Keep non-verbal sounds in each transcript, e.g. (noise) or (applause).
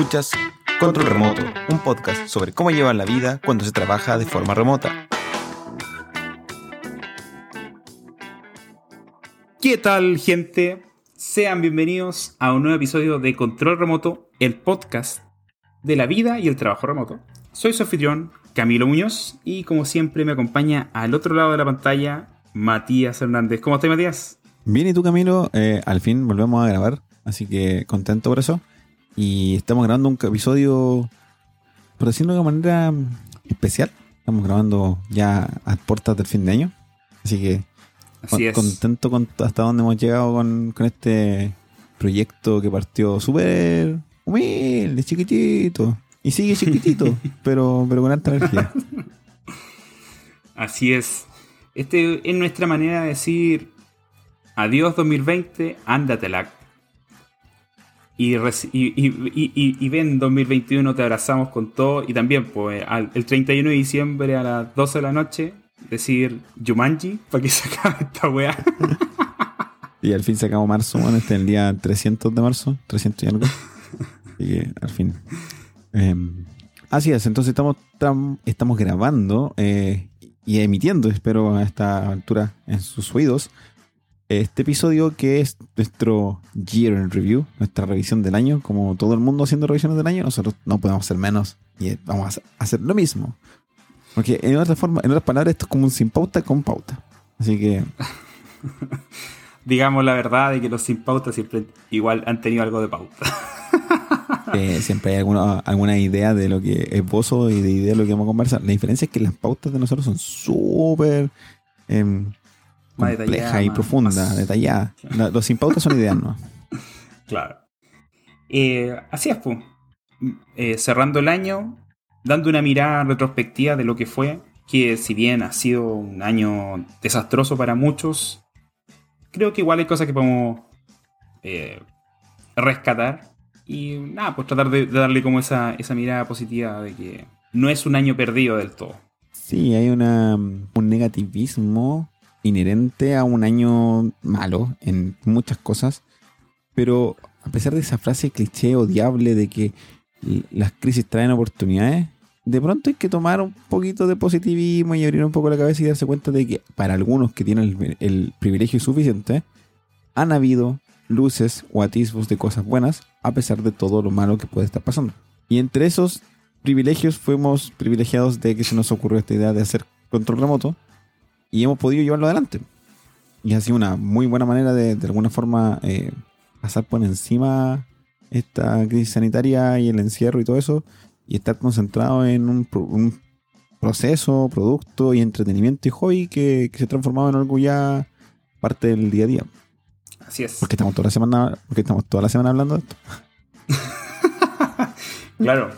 Escuchas Control Remoto, un podcast sobre cómo llevar la vida cuando se trabaja de forma remota. ¿Qué tal, gente? Sean bienvenidos a un nuevo episodio de Control Remoto, el podcast de la vida y el trabajo remoto. Soy su anfitrión, Camilo Muñoz, y como siempre me acompaña al otro lado de la pantalla Matías Hernández. ¿Cómo estás, Matías? Bien, ¿y tú, Camilo? Eh, al fin volvemos a grabar, así que contento por eso. Y estamos grabando un episodio, por decirlo de una manera especial. Estamos grabando ya a puertas del fin de año. Así que Así es. contento con hasta dónde hemos llegado con, con este proyecto que partió súper humilde, chiquitito. Y sigue chiquitito, (laughs) pero, pero con alta energía. Así es. Este es nuestra manera de decir adiós 2020, ándatela. Y, y, y, ven 2021, te abrazamos con todo. Y también, pues, al- el 31 de diciembre a las 12 de la noche, decir Jumanji para que (laughs) se acabe esta weá. (laughs) Y al fin sacamos marzo, bueno, este es el día 300 de marzo, 300 y algo. Así que al fin. Eh, así es, entonces estamos, tam- estamos grabando eh, y emitiendo, espero a esta altura en sus oídos, este episodio que es nuestro Year in Review, nuestra revisión del año. Como todo el mundo haciendo revisiones del año, nosotros no podemos hacer menos y vamos a hacer- lo mismo. Porque en otra forma, en otras palabras, esto es como un sin pauta con pauta. Así que (laughs) Digamos la verdad de que los sin pauta siempre igual han tenido algo de pauta. (laughs) Eh, siempre hay alguna, alguna idea de lo que es Bozo y de idea de lo que vamos a conversar. La diferencia es que las pautas de nosotros son súper em, Detalladas, y más- profundas, más- detalladas. La- los sin pautas son ideas, ¿no? (laughs) Claro. Eh, así es, pues. Eh, cerrando el año, dando una mirada retrospectiva de lo que fue, que si bien ha sido un año desastroso para muchos, creo que igual hay cosas que podemos eh, rescatar y nada, pues tratar de, de darle como esa, esa mirada positiva de que no es un año perdido del todo. Sí, hay una, un negativismo inherente a un año malo en muchas cosas, pero a pesar de esa frase cliché odiable de que las crisis traen oportunidades, de pronto hay que tomar un poquito de positivismo y abrir un poco la cabeza y darse cuenta de que para algunos que tienen el, el privilegio suficiente, han habido luces o atisbos de cosas buenas a pesar de todo lo malo que puede estar pasando. Y entre esos privilegios fuimos privilegiados de que se nos ocurrió esta idea de hacer control remoto y hemos podido llevarlo adelante. Y ha sido una muy buena manera de, de alguna forma, eh, pasar por encima esta crisis sanitaria y el encierro y todo eso y estar concentrado en un, pro- un proceso, producto y entretenimiento y hobby que, que se ha transformado en algo ya parte del día a día. Así es. Porque estamos toda la semana, porque estamos toda la semana hablando de esto. (laughs) Claro,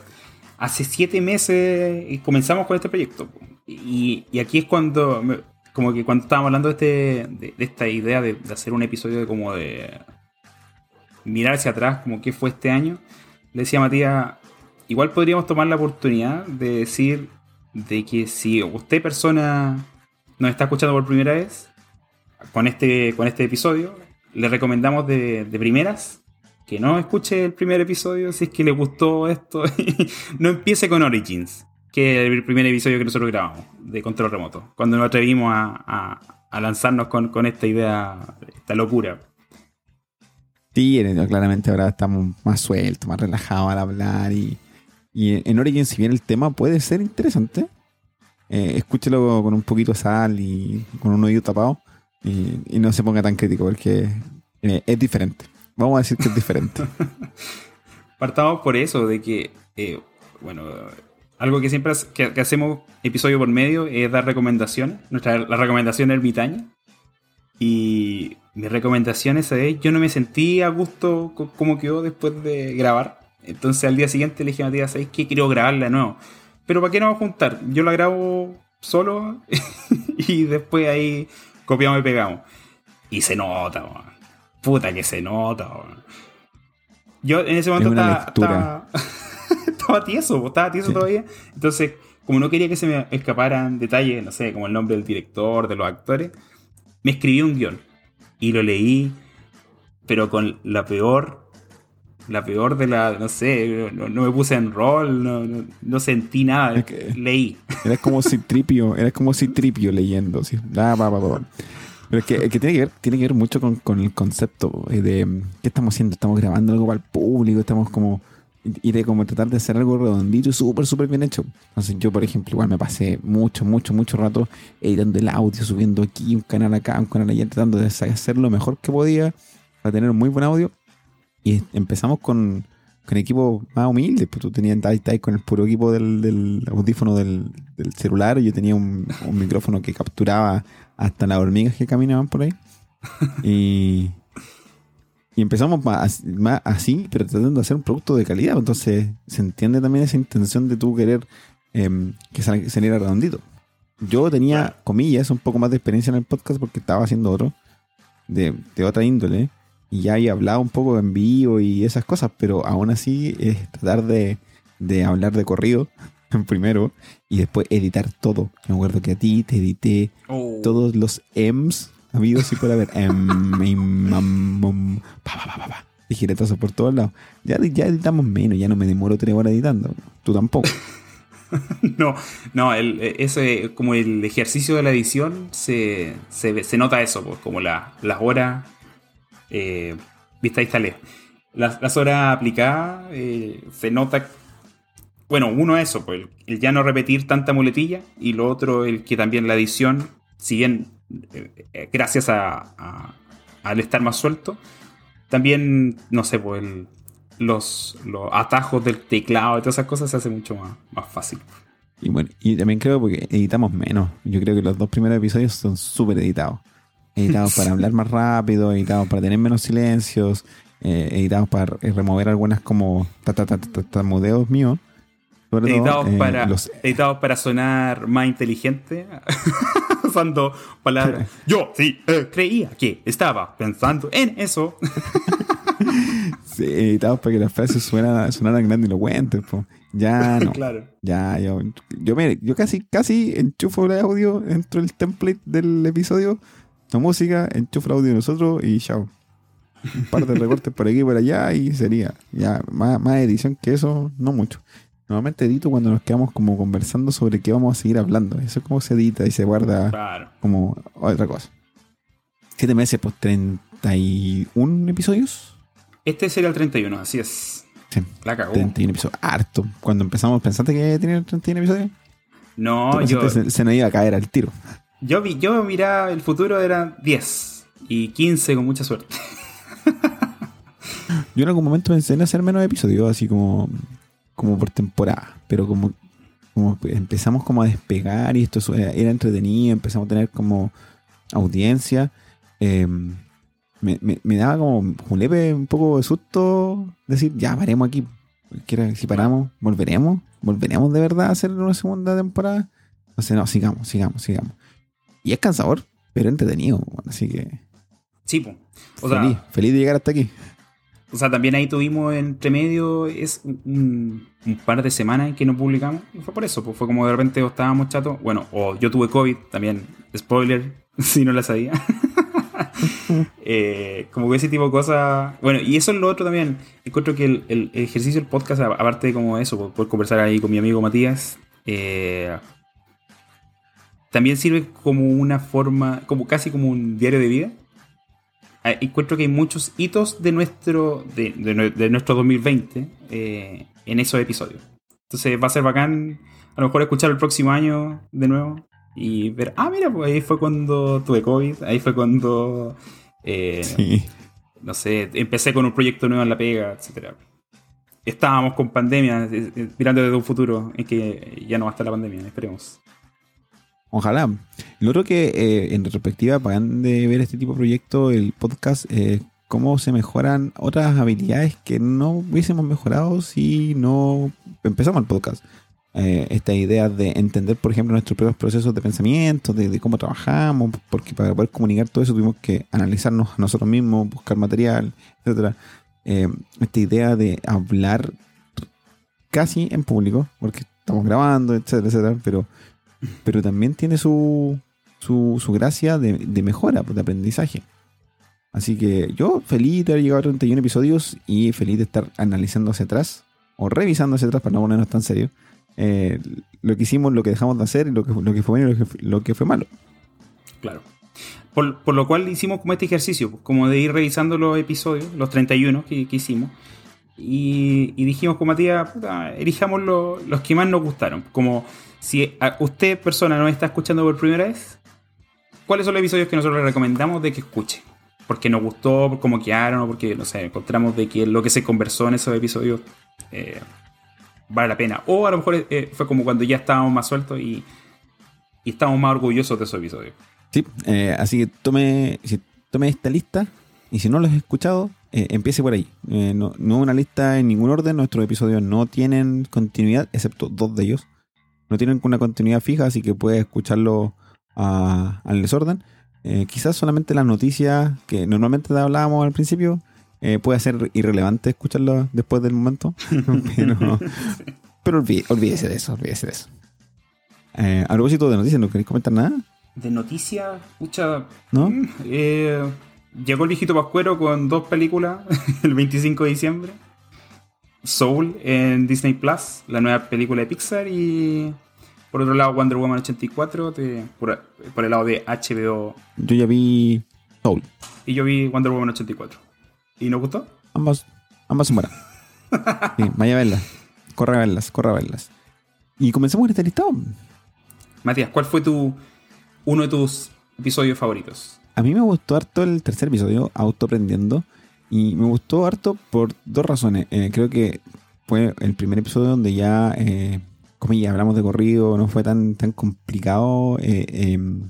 hace siete meses comenzamos con este proyecto. Y, y aquí es cuando, me- como que cuando estábamos hablando de, este, de, esta idea de, hacer un episodio de como de mirar hacia atrás, como qué fue este año, le decía a Matías, igual podríamos tomar la oportunidad de decir de que si usted persona nos está escuchando por primera vez, con este, con este episodio, le recomendamos de, de primeras que no escuche el primer episodio si es que le gustó esto. (laughs) no empiece con Origins, que el primer episodio que nosotros grabamos de control remoto, cuando nos atrevimos a, a- a lanzarnos con, con esta idea, esta locura. Sí, en- claramente ahora estamos más sueltos, más relajados al hablar y, y en Origin, si bien el tema puede ser interesante, eh, escúchelo con un poquito de sal y con un oído tapado y, y no se ponga tan crítico porque eh, es diferente. Vamos a decir que es diferente. (laughs) Partamos por eso, de que, eh, bueno, algo que siempre hace- que, que hacemos episodio por medio es dar recomendaciones, nuestra, la recomendación ermitaña. Y mi recomendación esa vez, yo no me sentí a gusto con cómo quedó después de grabar. Entonces al día siguiente le dije a Matías, ¿sabes qué? Quiero grabarla de nuevo. Pero ¿para qué nos vamos a juntar? Yo la grabo solo (laughs) y después ahí copiamos y pegamos. Y se nota, man. Puta que se nota, man. Yo en ese momento Es estaba, (laughs) (laughs) estaba tieso, po, estaba tieso Sí. todavía. Entonces, como no quería que se me escaparan detalles, no sé, como el nombre del director, de los actores, me escribí un guion y lo leí, pero con la peor la peor de la, no sé, no, me puse en rol, no, no, sentí nada, leí. Era como si tripio, era como si tripio leyendo, ¿sí? Ah, Pero es que, tiene, que ver, tiene que ver mucho con, con, el concepto eh, de qué estamos haciendo, estamos grabando algo para el público, estamos como y de como tratar de hacer algo redondito y súper, súper bien hecho. Entonces yo, por ejemplo, igual me pasé mucho, mucho, mucho rato editando el audio, subiendo aquí un canal acá, un canal allá, tratando de hacer lo mejor que podía para tener un muy buen audio. Y empezamos con, con equipo más humilde, pues tú tenías con el puro equipo del, audífono del, del, celular, yo tenía un, un micrófono que capturaba hasta las hormigas que caminaban por ahí. (laughs) Y, y empezamos más, así, pero tratando de hacer un producto de calidad. Entonces se entiende también esa intención de tú querer em, que saliera redondito. Yo tenía, comillas, un poco más de experiencia en el podcast porque estaba haciendo otro, de, otra índole, y ya había hablado un poco en vivo y esas cosas, pero aún así es tratar de, de hablar de corrido (laughs) primero y después editar todo. Me acuerdo que a ti te edité oh. todos los M's Amigos, sí puede haber. Tijeretazo por todos lados. Ya, ya editamos menos, ya no me demoro tres horas editando. Tú tampoco. (laughs) no, no, el, ese, como el ejercicio de la edición se, se, nota eso, pues, como las horas. Eh, vista ahí está las, las, horas aplicadas eh, se nota. Bueno, uno eso, pues el, ya no repetir tanta muletilla y lo otro, el que también la edición, si bien gracias a, al estar más suelto, también, no sé, pues los, los, atajos del teclado y todas esas cosas se hace mucho más, más fácil. Y bueno, y también creo porque editamos menos. Yo creo que los dos primeros episodios son súper editados. Editados para (laughs) hablar más rápido, editados para tener menos silencios, eh, editados para remover algunas como tartamudeos míos. Editados, para, editados para sonar más inteligente. (laughs) usando palabras. Yo sí eh, creía que estaba pensando en eso. (laughs) sí, editamos para que las frases suenan, sonaran grandilocuentes. Po. Ya no. (laughs) claro. Ya, yo, yo, mire, yo casi, casi enchufo el audio dentro del template del episodio, la música, enchufo el audio de nosotros y chao. Un par de recortes por aquí y por allá y sería. Ya, más, más edición que eso, no mucho. Normalmente edito cuando nos quedamos como conversando sobre qué vamos a seguir hablando. Eso es como se edita y se guarda como otra cosa. ¿Siete meses por 31 episodios? Este sería el 31, así es. Sí. La cagó. 31 episodios. Harto. Cuando empezamos, ¿pensaste que tenía 31 episodios? No, yo. Se, se, nos iba a caer al tiro. Yo, vi, yo miraba, el futuro era 10 y 15 con mucha suerte. yo en algún momento pensé en hacer menos episodios, así como como por temporada, pero como, como empezamos como a despegar y esto era entretenido, empezamos a tener como audiencia, em, me, me, daba como un leve un poco de susto decir, ya paremos aquí. Si paramos, volveremos, volveremos de verdad a hacer una segunda temporada. Entonces, no, sigamos, sigamos, sigamos. Y es cansador, pero entretenido, así que. Sí, pues. feliz, feliz de llegar hasta aquí. O sea, también ahí tuvimos entre medio es un, par de semanas que no publicamos. Y fue por eso, pues fue como de repente estábamos chatos. Bueno, o yo tuve COVID también. Spoiler, (laughs) si no la sabía. (laughs) eh, como que ese tipo de cosas. Bueno, y eso es lo otro también. Encuentro que el, ejercicio del podcast, aparte de como eso, poder conversar ahí con mi amigo Matías, eh, también sirve como una forma, como casi como un diario de vida encuentro que hay muchos hitos de nuestro, de, nuestro 2020 eh, en esos episodios. Entonces va a ser bacán a lo mejor escuchar el próximo año de nuevo y ver, ah, mira, pues ahí fue cuando tuve COVID, ahí fue cuando, eh, no sé, empecé con un proyecto nuevo en la pega, etc. Estábamos con pandemia, eh, mirando desde un futuro en que ya no va a estar la pandemia, esperemos. Ojalá. Lo otro que eh, en retrospectiva pagan de ver este tipo de proyecto, el podcast, eh, cómo se mejoran otras habilidades que no hubiésemos mejorado si no empezamos el podcast. Eh, esta idea de entender, por ejemplo, nuestros propios procesos de pensamiento, de, cómo trabajamos, porque para poder comunicar todo eso tuvimos que analizarnos a nosotros mismos, buscar material, etcétera. esta idea de hablar casi en público, porque estamos grabando, etcétera, etcétera, pero pero también tiene su, su, su gracia de, mejora, pues, de aprendizaje. Así que yo feliz de haber llegado a 31 episodios y feliz de estar analizando hacia atrás o revisando hacia atrás para no ponernos tan serio. eh, lo que hicimos, lo que dejamos de hacer, lo que, lo que fue bueno y lo que, lo que fue malo. Claro. Por, por lo cual hicimos como este ejercicio, como de ir revisando los episodios, los 31 que, que hicimos. Y, y dijimos con Matías, puta, elijamos lo- los que más nos gustaron. Como si usted, persona, nos está escuchando por primera vez, ¿cuáles son los episodios que nosotros le recomendamos de que escuche? Porque nos gustó, por cómo quedaron, o porque, no sé, encontramos de que lo que se conversó en esos episodios eh, vale la pena. O a lo mejor eh, fue como cuando ya estábamos más sueltos y, y estábamos más orgullosos de esos episodios. Sí, eh, así que tome, si, tome esta lista y si no lo has escuchado, eh, empiece por ahí. No, no una lista en ningún orden, nuestros episodios no tienen continuidad, excepto dos de ellos. No tienen una continuidad fija, así que puedes escucharlo a- al desorden. Eh, quizás solamente las noticias que normalmente hablábamos al principio, eh, puede ser irrelevante escucharlo después del momento, (laughs) pero, pero olví- olvídese de eso, olvídese de eso. Eh, a propósito de noticias, ¿no queréis comentar nada? De noticias, pucha. ¿No? mm, llegó el viejito Pascuero con dos películas (laughs) el 25 de diciembre. Soul en Disney Plus, la nueva película de Pixar. Y por otro lado, Wonder Woman 84, de- por, por el lado de HBO. Yo ya vi Soul. Y yo vi Wonder Woman 84. ¿Y nos gustó? Ambas, ambas son buenas. (laughs) Sí, vaya a verlas. Corre a verlas, corre a verlas. Y comenzamos con este listado. Matías, ¿cuál fue tu uno de tus episodios favoritos? A mí me gustó harto el tercer episodio, Autoprendiendo. Y me gustó harto por dos razones. Eh, creo que fue el primer episodio donde ya, eh, hablamos de corrido, no fue tan, tan complicado eh, em,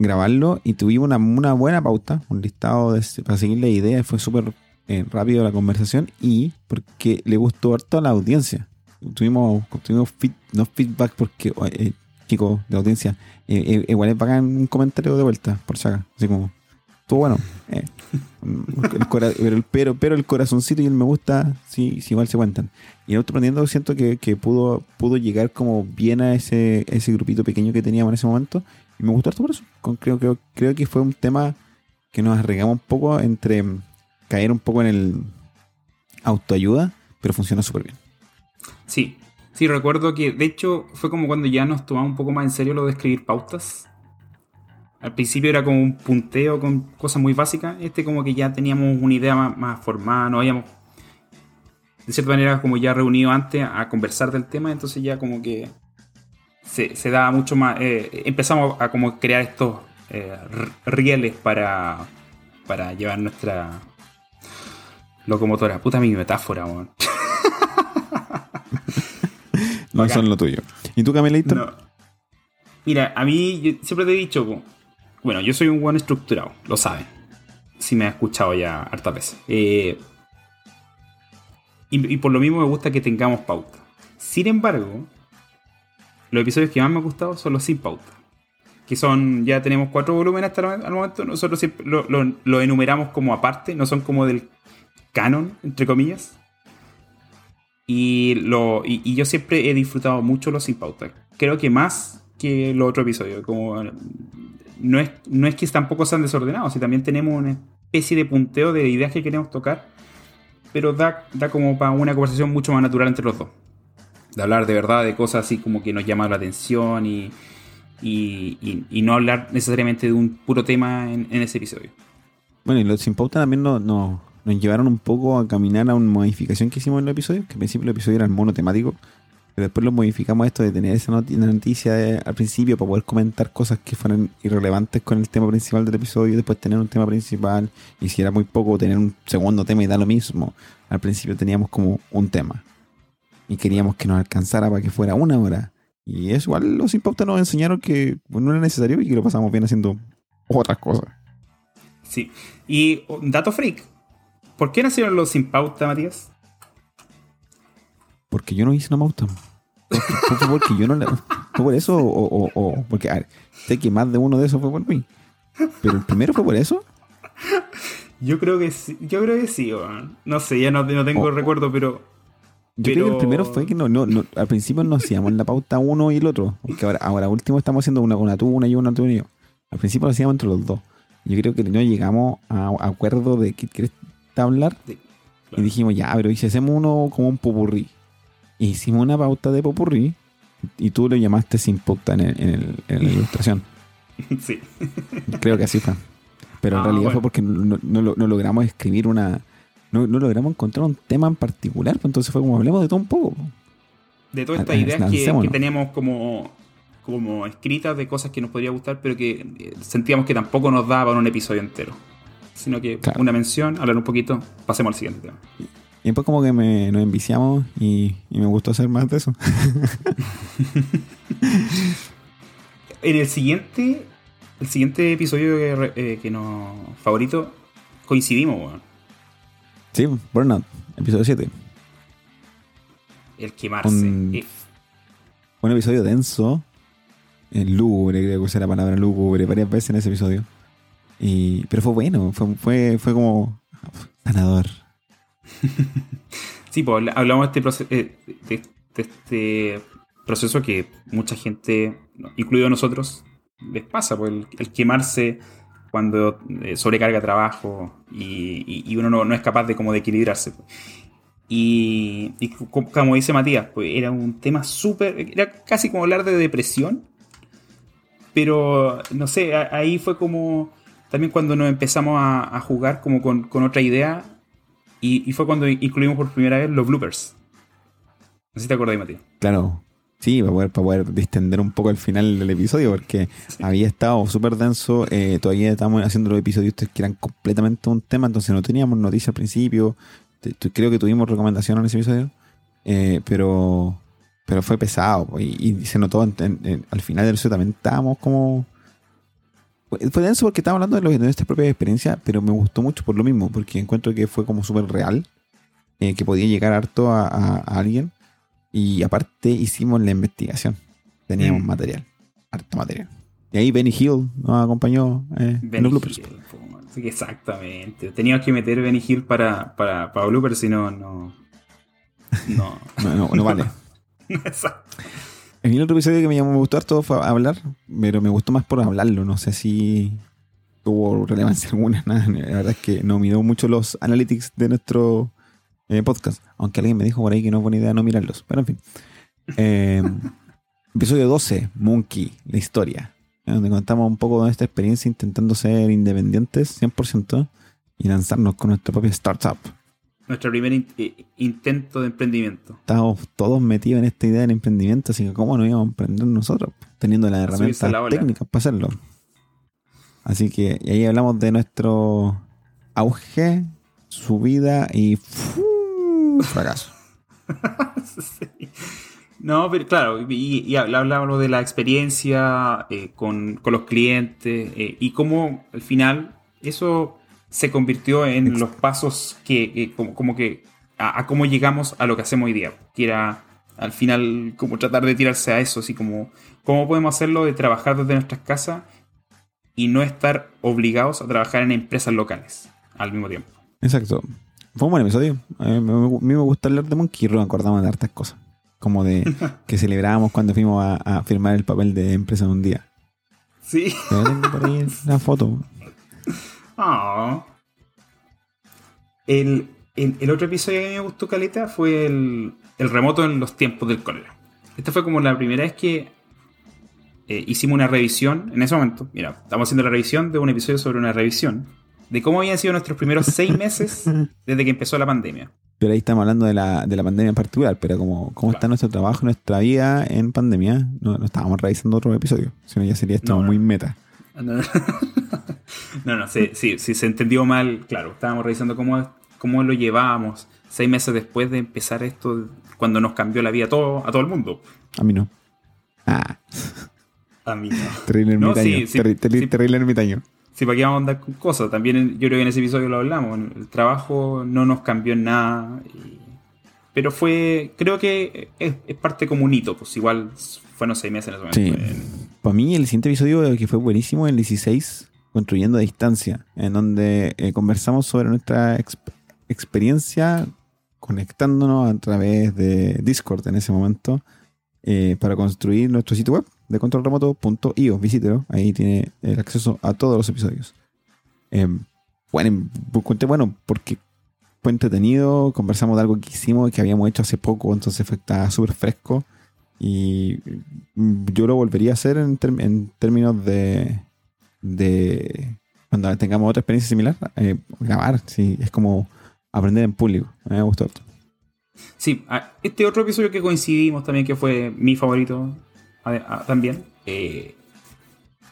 grabarlo. Y tuvimos una, una buena pauta, un listado de- para seguir la idea. Fue súper eh, rápido la conversación. Y porque le gustó harto a la audiencia. Tuvimos, tuvimos feed- no feedback porque, eh, chicos de audiencia, eh, igual es bacán un comentario de vuelta, por si. Así como, estuvo bueno. eh. (laughs) Pero, pero, el corazoncito y el me gusta, sí, sí igual se cuentan. Y en Autoprendiendo siento que, pudo, pudo llegar como bien a ese, ese grupito pequeño que teníamos en ese momento. Y me gustó harto por eso. Creo, creo, creo que fue un tema que nos arriesgamos un poco entre mm, caer un poco en el autoayuda, pero funcionó súper bien. Sí, sí, recuerdo que de hecho fue como cuando ya nos tomamos un poco más en serio lo de escribir pautas. Al principio era como un punteo con cosas muy básicas. Este como que ya teníamos una idea más, más formada, no habíamos de cierta manera como ya reunido antes a conversar del tema, entonces ya como que se, se daba mucho más... eh, empezamos a como crear estos eh, rieles para, para llevar nuestra locomotora. Puta mi metáfora, weón. (laughs) No son lo tuyo. ¿Y tú, Camilito? No. Mira, a mí yo siempre te he dicho, bueno, yo soy un buen estructurado, lo saben. Si me has escuchado ya hartas veces. Eh, y, por lo mismo me gusta que tengamos pauta. Sin embargo, los episodios que más me han gustado son los sin pauta. Que son, ya tenemos cuatro volúmenes hasta el- momento. Nosotros siempre lo, lo- lo enumeramos como aparte, no son como del canon, entre comillas. Y, lo, y yo siempre he disfrutado mucho los sin pauta. Creo que más que los otros episodios. Como, no, es, no es que tampoco sean desordenados, si también tenemos una especie de punteo de ideas que queremos tocar, pero da, da como para una conversación mucho más natural entre los dos. De hablar de verdad de cosas así como que nos llaman la atención y, y, y- y no hablar necesariamente de un puro tema en, ese episodio. Bueno, y los sin también nos, nos, nos llevaron un poco a caminar a una modificación que hicimos en los episodios, que al principio los episodios eran monotemáticos, pero después lo modificamos esto de tener esa noti- noticia de- al principio para poder comentar cosas que fueran irrelevantes con el tema principal del episodio, después tener un tema principal, y si era muy poco, tener un segundo tema y da lo mismo. Al principio teníamos como un tema, y queríamos que nos alcanzara para que fuera una hora. Y eso igual los sin pauta nos enseñaron que pues, no era necesario y que lo pasamos bien haciendo otras cosas. Sí. Y oh, dato freak. ¿Por qué nacieron los sin pauta, Matías? Porque yo no hice una pauta. Fue porque yo no le. ¿Fue por eso o, o- o- Porque, a ver, sé que más de uno de esos fue por mí. Pero el primero fue por eso. Yo creo que sí, yo creo que sí. No sé, ya no, no tengo Oh. recuerdo, pero Yo creo que el primero fue que no, no, no- al principio no hacíamos la pauta uno y el otro. Porque ahora, ahora último estamos haciendo una, una tú, una yo, una tú y yo. Al principio lo hacíamos entre los dos. Yo creo que no llegamos a a acuerdo de qué quieres hablar. Sí, Y dijimos, ya, pero ¿y si hacemos uno como un popurrí? Hicimos una pauta de popurrí y tú lo llamaste sin pauta en, el- en el- en la (laughs) ilustración. Sí. Creo que así fue. Pero en Ah, realidad bueno. fue porque no, no lo- no logramos escribir una... No, no logramos encontrar un tema en particular, pues entonces fue como hablemos de todo un poco. po. De todas Ah, estas ideas que, teníamos como, como escritas de cosas que nos podría gustar, pero que eh, sentíamos que tampoco nos daba para un episodio entero. Sino que Claro. una mención, hablar un poquito, pasemos al siguiente tema. Y después como que me, nos enviciamos y, y me gustó hacer más de eso. (laughs) En el siguiente, el siguiente episodio que, eh, que nos favorito, coincidimos, weón. Sí, Burnout, episodio 7. El quemarse. Un- Eh, Un episodio denso, eh, lúgubre, creo que usa la palabra lúgubre varias veces en ese episodio. Y, pero fue bueno, fue, fue, fue como sanador. (laughs) Sí, pues habla- hablamos de este, eh, de, este proceso que mucha gente, incluido nosotros, les pasa, pues el, quemarse cuando eh, sobrecarga trabajo y, uno no, es capaz de como equilibrarse. pues. Y, y co- como dice Matías, pues era un tema súper, era casi como hablar de depresión, pero no sé, ahí fue como también cuando nos empezamos a, jugar como con otra idea y, y fue cuando incluimos por primera vez los bloopers. No sé si te acordás, Matías. Claro, sí, para poder, para poder distender un poco el final del episodio, porque había estado súper denso. eh, todavía estábamos haciendo los episodios que eran completamente un tema, entonces no teníamos noticias al principio. Creo que tuvimos recomendación en ese episodio, eh, pero pero fue pesado y, y se notó en- en- en- al final del episodio también estábamos como. Fue denso porque estábamos hablando de, lo- de nuestra propia experiencia, pero me gustó mucho por lo mismo, porque encuentro que fue como súper real, eh, que podía llegar harto a, a- a alguien. Y aparte hicimos la investigación. Teníamos Mm. material. Harto material. Y ahí Benny Hill nos acompañó eh, en los bloopers. Hill, po, sí, exactamente. Teníamos que meter Benny Hill para, para, para bloopers, si no, no. No. (laughs) No, no, no vale. (laughs) Exacto. El otro episodio que me llamó, me gustó harto fue hablar, pero me gustó más por hablarlo. No sé si tuvo relevancia (laughs) alguna. Nada. La verdad es que no miró mucho los analytics de nuestro eh, podcast. Aunque alguien me dijo por ahí que no es buena idea no mirarlos. Pero en fin. Eh, (laughs) episodio 12, Monkey, la historia. Donde contamos un poco de nuestra experiencia intentando ser independientes 100% y lanzarnos con nuestra propia startup. Nuestro primer in- eh, intento de emprendimiento. Estábamos todos metidos en esta idea del emprendimiento, así que ¿cómo no íbamos a emprender nosotros? Teniendo las herramientas la técnicas para hacerlo. Así que y ahí hablamos de nuestro auge, subida y fracaso. (laughs) Sí. No, pero claro, y, y habl- hablábamos de la experiencia eh, con, con los clientes eh, y cómo al final eso se convirtió en los pasos que, que como, como que a, a cómo llegamos a lo que hacemos hoy día, que era al final como tratar de tirarse a eso, así como cómo podemos hacerlo de trabajar desde nuestras casas y no estar obligados a trabajar en empresas locales al mismo tiempo. Exacto. Fue un buen episodio. A mí me, gusta hablar de Monkey nos acordamos de hartas cosas. Como de (laughs) que celebrábamos cuando fuimos a, a firmar el papel de empresa de un día. Sí. Pero tengo por ahí la foto. (laughs) Ah. El, el- el otro episodio que me gustó Caleta fue el, el remoto en los tiempos del cólera. Esta fue como la primera vez que eh, hicimos una revisión. En ese momento, mira, estamos haciendo la revisión de un episodio sobre una revisión de cómo habían sido nuestros primeros seis meses (laughs) desde que empezó la pandemia. Pero ahí estamos hablando de la, de la pandemia en particular, pero como cómo está nuestro trabajo, nuestra vida en pandemia, no, no estábamos revisando otro episodio, sino ya sería esto No, no. muy meta. No, no, (laughs) no, no, sí, sí, sí, se entendió mal, claro, estábamos revisando cómo, cómo lo llevábamos seis meses después de empezar esto, cuando nos cambió la vida a todo, a todo el mundo. A mí no. Ah, A mí no. (laughs) terrible No, ermitaño. sí, sí, terri- terri- sí. Terrible ermitaño. Sí, para qué vamos a andar con cosas. También en- yo creo que en ese episodio lo hablamos. El trabajo no nos cambió en nada. y- pero fue, creo que es, es parte como un hito. Pues igual fueron seis meses en ese momento. Para mí, el siguiente episodio que fue buenísimo, el 16, Construyendo a Distancia, en donde eh, conversamos sobre nuestra exp- experiencia conectándonos a través de Discord en ese momento eh, para construir nuestro sitio web de controlremoto.io. Visítelo, ahí tiene el acceso a todos los episodios. Eh, bueno, bueno porque fue entretenido, conversamos de algo que hicimos, que habíamos hecho hace poco, entonces fue súper fresco. Y mm, yo lo volvería a hacer en, en términos de, de cuando tengamos otra experiencia similar, eh, grabar, sí, es como aprender en público. A mí me gustó harto. Sí, ah, este otro episodio que coincidimos también, que fue mi favorito también. eh,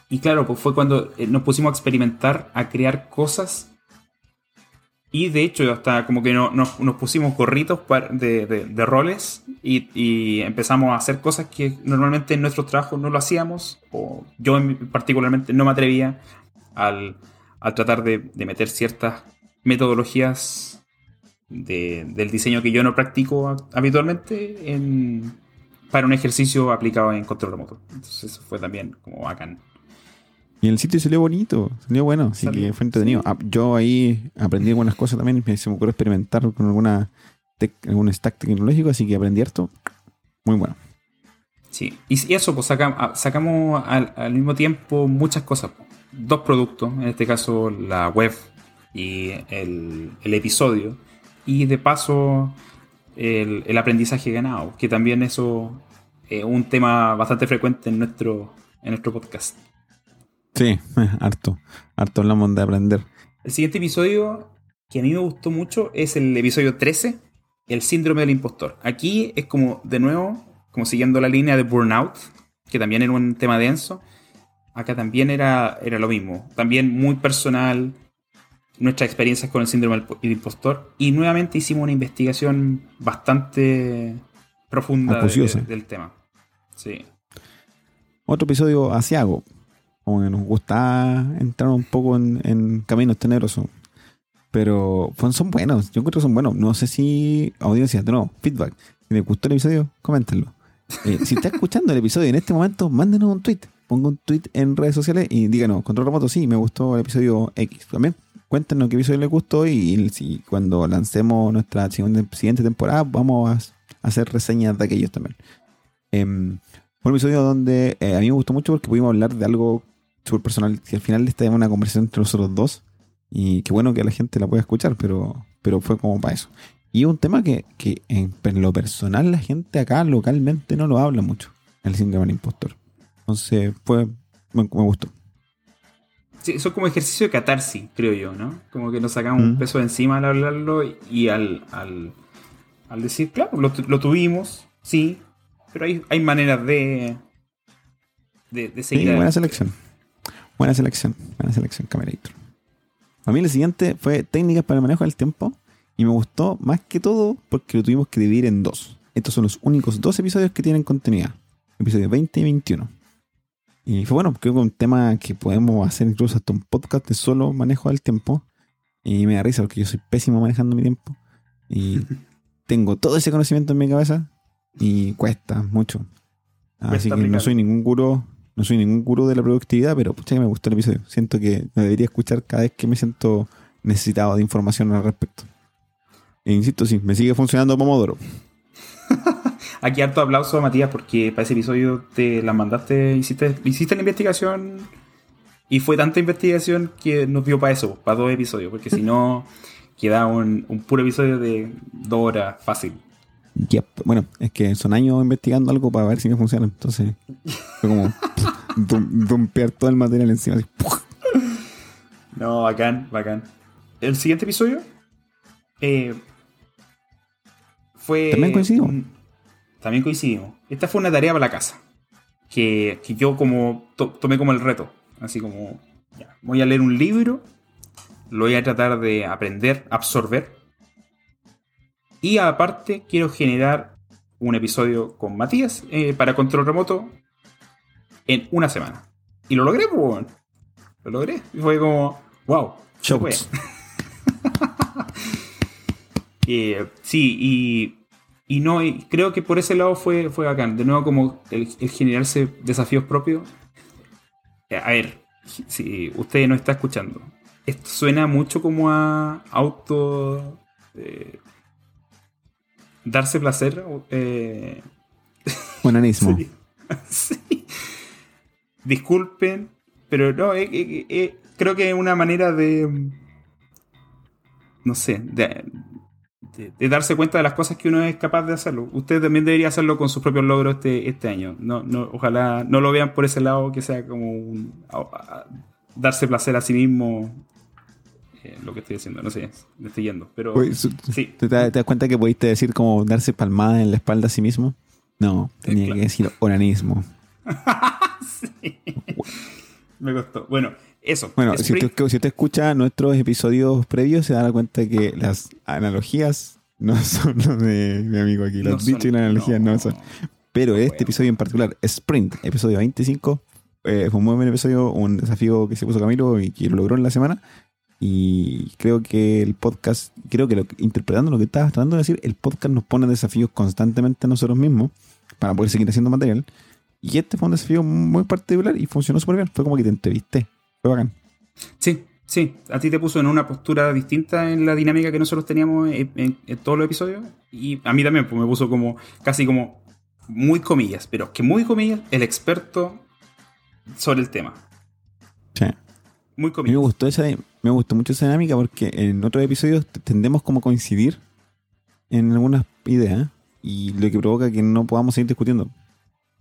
y claro, pues fue cuando eh, nos pusimos a experimentar, a crear cosas. Y de hecho, hasta como que no- nos, nos pusimos gorritos de, de- roles y, y empezamos a hacer cosas que normalmente en nuestros trabajos no lo hacíamos. O yo en- particularmente no me atrevía al, al tratar de, de meter ciertas metodologías de- del diseño que yo no practico ha- habitualmente en- para un ejercicio aplicado en control remoto. Entonces eso fue también como bacán. Y el sitio salió bonito, salió bueno, así que fue entretenido. Ah, Yo ahí aprendí algunas cosas también, me- se me ocurrió experimentar con alguna tec- algún stack tecnológico, así que aprendí harto. Muy bueno. Sí, y eso, pues saca- ah, sacamos al, al mismo tiempo muchas cosas. Dos productos, en este caso la web y el, el episodio. Y de paso el, el aprendizaje ganado, que también eso es un tema bastante frecuente en nuestro, en nuestro podcast. Sí, (laughs) harto. Harto hablamos de aprender. El siguiente episodio que a mí me gustó mucho es el episodio 13, el síndrome del impostor. Aquí es como, de nuevo, como siguiendo la línea de Burnout, que también era un tema denso. Acá también era, era lo mismo. También muy personal, nuestras experiencias con el síndrome del impostor. Y nuevamente hicimos una investigación bastante profunda de- del tema. Sí. Otro episodio asiago. Que nos gusta entrar un poco en, caminos tenebrosos. Pero son buenos, yo creo que son buenos. No sé si audiencia, nuevo, feedback. Si les gustó el episodio, coméntenlo. Eh, si está escuchando el episodio en este momento, mándenos un tweet. Ponga un tweet en redes sociales y díganos, control remoto, sí, me gustó el episodio X. También cuéntenos qué episodio les gustó y, si cuando lancemos nuestra siguiente, temporada vamos a hacer reseñas de aquellos también. Em, un episodio donde eh, a mí me gustó mucho porque pudimos hablar de algo súper personal. Que al final esta es una conversación entre nosotros dos. Y qué bueno que la gente la pueda escuchar, pero, pero fue como para eso. Y un tema que, que en, en lo personal la gente acá localmente no lo habla mucho. El síndrome del impostor. Entonces fue. Me, me gustó. Sí, eso es como ejercicio de catarsis, creo yo, ¿no? Como que nos sacamos un Mm. peso de encima al hablarlo y al, al, al decir, claro, lo, lo tuvimos, sí, pero hay, hay maneras de, de, de Sí, seguir. buena adelante. selección. Buena selección. Buena selección, Camerator. A mí el siguiente fue técnicas para el manejo del tiempo. Y me gustó más que todo porque lo tuvimos que dividir en dos. Estos son los únicos dos episodios que tienen continuidad. Episodios 20 y 21. Y fue bueno, creo que un tema que podemos hacer incluso hasta un podcast de solo manejo del tiempo. Y me da risa porque yo soy pésimo manejando mi tiempo. Y (laughs) tengo todo ese conocimiento en mi cabeza. Y cuesta mucho. Así Cuesta que no soy ningún gurú, no soy ningún gurú de la productividad, pero pucha que me gustó el episodio. Siento que me debería escuchar cada vez que me siento necesitado de información al respecto. E insisto, sí, me sigue funcionando Pomodoro. (laughs) Aquí harto aplauso a Matías porque para ese episodio te la mandaste, hiciste, hiciste la investigación y fue tanta investigación que nos dio para eso, para dos episodios, porque si no (laughs) queda un, un puro episodio de dos horas fácil. Yep. Bueno, es que son años investigando algo para ver si me funciona. Entonces, fue como (laughs) dum- dumpear todo el material encima. así. No, bacán, bacán. El siguiente episodio eh, fue. También coincidimos. un- también coincidimos. Esta fue una tarea para la casa. Que, que yo como to- tomé como el reto. Así como. ya, voy a leer un libro. Lo voy a tratar de aprender, absorber. Y aparte quiero generar un episodio con Matías eh, para control remoto en una semana. Y lo logré, pues. Lo logré. Y fue como, wow. Shouts. (laughs) Eh, sí, y, y no, y creo que por ese lado fue, fue bacán. De nuevo, como el, el generarse desafíos propios. Eh, A ver, si usted no está escuchando, esto suena mucho como a auto. eh, darse placer. eh, Onanismo. (laughs) Sí. Sí. Disculpen, pero no, es, es- es- creo que es una manera de. No sé, de, de, darse cuenta de las cosas que uno es capaz de hacerlo. Usted también debería hacerlo con sus propios logros este, este año. No, no, ojalá no lo vean por ese lado que sea como un, darse placer a sí mismo eh, lo que estoy haciendo. No sé, me estoy yendo. Pero sí. ¿te, das cuenta que pudiste decir como darse palmada en la espalda a sí mismo? No, tenía que decir organismo. (laughs) sí. Me costó. Bueno, eso. Bueno, si usted, si usted, escucha nuestros episodios previos, se dará cuenta que las analogías no (laughs) son los de mi amigo aquí. Los dichos y las analogías no, son. Pero este episodio en particular, Sprint, episodio 25, eh, fue un muy buen episodio, un desafío que se puso Camilo y que lo logró en la semana. Y creo que el podcast, creo que interpretando lo que estabas tratando de decir, el podcast nos pone desafíos constantemente a nosotros mismos para poder seguir haciendo material. Y este fue un desafío muy particular y funcionó súper bien. Fue como que te entrevisté. Fue bacán. Sí, sí. A ti te puso en una postura distinta en la dinámica que nosotros teníamos en, todos los episodios. Y a mí también pues, me puso como, casi como, muy comillas, pero que muy comillas, el experto sobre el tema. Muy comillas. Me gustó, esa, me gustó mucho esa dinámica porque en otros episodios tendemos como coincidir en algunas ideas y lo que provoca que no podamos seguir discutiendo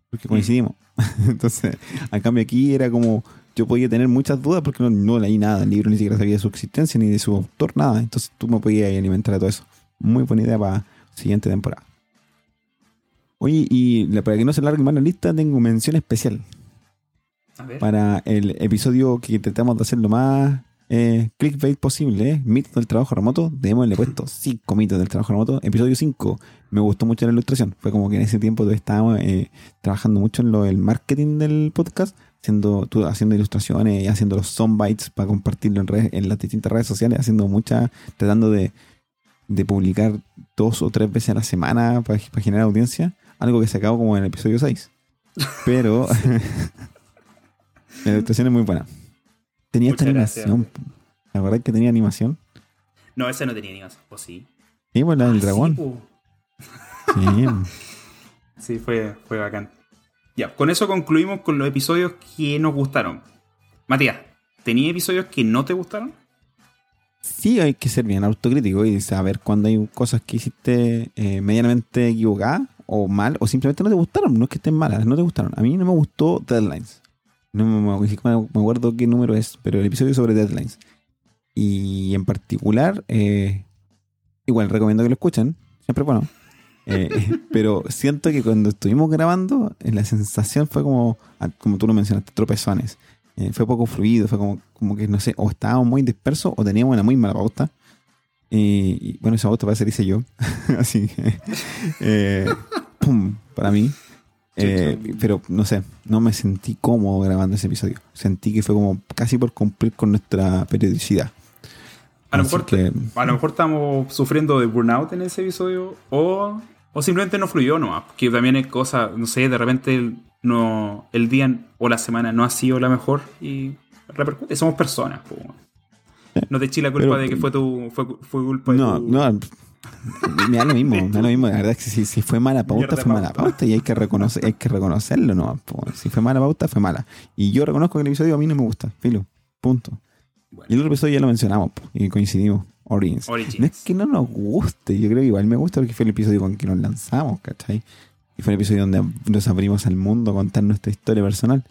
porque coincidimos. (laughs) Entonces, a cambio aquí era como yo podía tener muchas dudas porque no, leí nada del libro, ni siquiera sabía de su existencia ni de su autor, nada. Entonces tú me podías alimentar a todo eso. Muy buena idea para la siguiente temporada. Oye, y para que no se largue más la lista, tengo mención especial. Para el episodio que intentamos de hacer lo más eh, clickbait posible, ¿eh? mitos del trabajo remoto. Démosle puesto 5 mitos del trabajo remoto. Episodio 5. Me gustó mucho la ilustración. Fue como que en ese tiempo estábamos eh, trabajando mucho en lo del marketing del podcast, haciendo, haciendo ilustraciones y haciendo los soundbites para compartirlo en, redes, en las distintas redes sociales, haciendo muchas, tratando de, de publicar dos o tres veces a la semana para, para generar audiencia. Algo que se acabó como en el episodio 6. Pero (laughs) (laughs) la ilustración es muy buena. Tenía esta animación. ¿La verdad que tenía animación? No, esa no tenía animación. ¿O sí? Sí, bueno, la del ah, dragón. Sí, (laughs) sí. fue, fue bacán. Ya, con eso concluimos con los episodios que nos gustaron. Matías, ¿tenía episodios que no te gustaron? Sí, hay que ser bien autocrítico y saber cuando hay cosas que hiciste eh, medianamente equivocadas o mal, o simplemente no te gustaron. No es que estén malas, no te gustaron. A mí no me gustó Deadlines. No me, acuerdo qué número es, pero el episodio sobre deadlines. Y en particular, eh, igual recomiendo que lo escuchen, siempre bueno. (laughs) Eh, pero siento que cuando estuvimos grabando, eh, la sensación fue como, ah, como tú lo mencionaste, tropezones. fue poco fluido, fue como, como que no sé, o estábamos muy dispersos o teníamos una muy mala pauta. y bueno, esa pauta a ser hice yo. (laughs) Así que, para mí. Eh, pero no sé, no me sentí cómodo grabando ese episodio. Sentí que fue como casi por cumplir con nuestra periodicidad. A lo, mejor, a lo mejor estamos sufriendo de burnout en ese episodio o, o simplemente no fluyó nomás. Que también es cosa, no sé, de repente no, el día o la semana no ha sido la mejor y repercute. Somos personas. No te eché la culpa de que fue tu fue, fue culpa no, de tu... No, me da lo mismo, me da lo mismo. La verdad es que si, si fue mala pauta, fue mala pauta y hay que, reconocer, hay que reconocerlo, ¿no? Si fue mala pauta, fue mala. Y yo reconozco que el episodio a mí no me gusta, filo, punto. Y el otro episodio ya lo mencionamos y coincidimos. Origins. No es que no nos guste, yo creo que igual me gusta porque fue el episodio con que nos lanzamos, ¿cachai? Y fue el episodio donde nos abrimos al mundo a contar nuestra historia personal.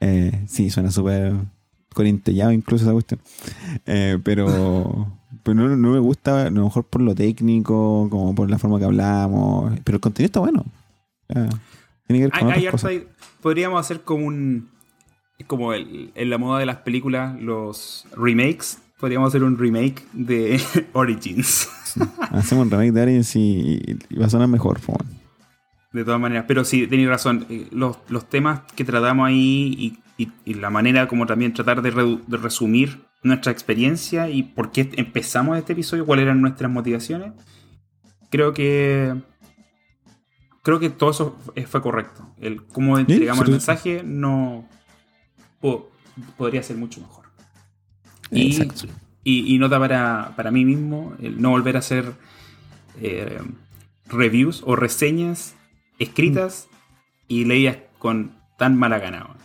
Eh, sí, suena súper corintellado incluso esa cuestión. Eh, pero pero no, me gusta, a lo mejor por lo técnico, como por la forma que hablamos. Pero el contenido está bueno. tiene que ver con Podríamos hacer como un. Como en la moda de las películas, los remakes. Podríamos hacer un remake de (laughs) Origins. Hacemos un remake de Origins y, va a sonar mejor. De todas maneras, pero sí, tenéis razón. Eh, los, los, temas que tratamos ahí y, y, la manera como también tratar de, de resumir nuestra experiencia y por qué empezamos este episodio, cuáles eran nuestras motivaciones, creo que creo que todo eso fue correcto. El cómo entregamos el mensaje no podría ser mucho mejor. Y, y, nota para, para mí mismo el no volver a hacer eh, reviews o reseñas escritas y leídas con tan mala gana.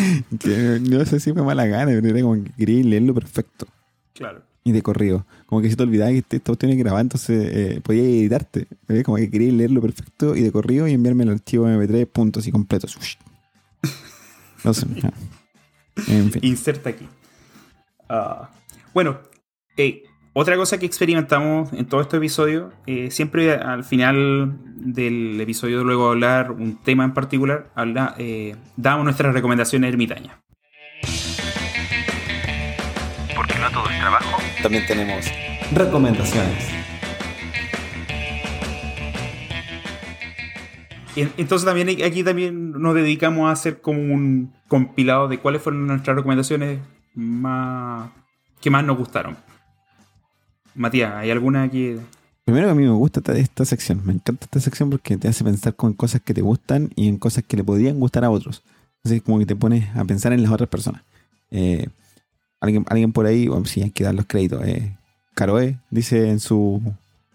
(laughs) Que no sé si fue mala gana, pero era como que quería leerlo perfecto. Claro. Y de corrido. Como que si te olvidabas que esto tiene que grabar, entonces eh, podías editarte. Como que quería leerlo perfecto y de corrido y enviarme el archivo MP3 puntos y completos. (laughs) No sé. En fin. Inserta aquí. Ah, bueno, eh, otra cosa que experimentamos en todo este episodio, eh, siempre al final del episodio, luego de hablar un tema en particular, habla, eh, damos nuestras recomendaciones ermitañas. Porque no todo es trabajo. También tenemos Recomendaciones. Entonces también aquí también nos dedicamos a hacer como un compilado de cuáles fueron nuestras recomendaciones más que más nos gustaron. Matías, ¿hay alguna que Primero que a mí me gusta esta, sección, me encanta esta sección porque te hace pensar con cosas que te gustan y en cosas que le podrían gustar a otros. Entonces como que te pones a pensar en las otras personas. Eh, alguien, alguien por ahí, bueno, sí, hay que dar los créditos. Eh, dice en su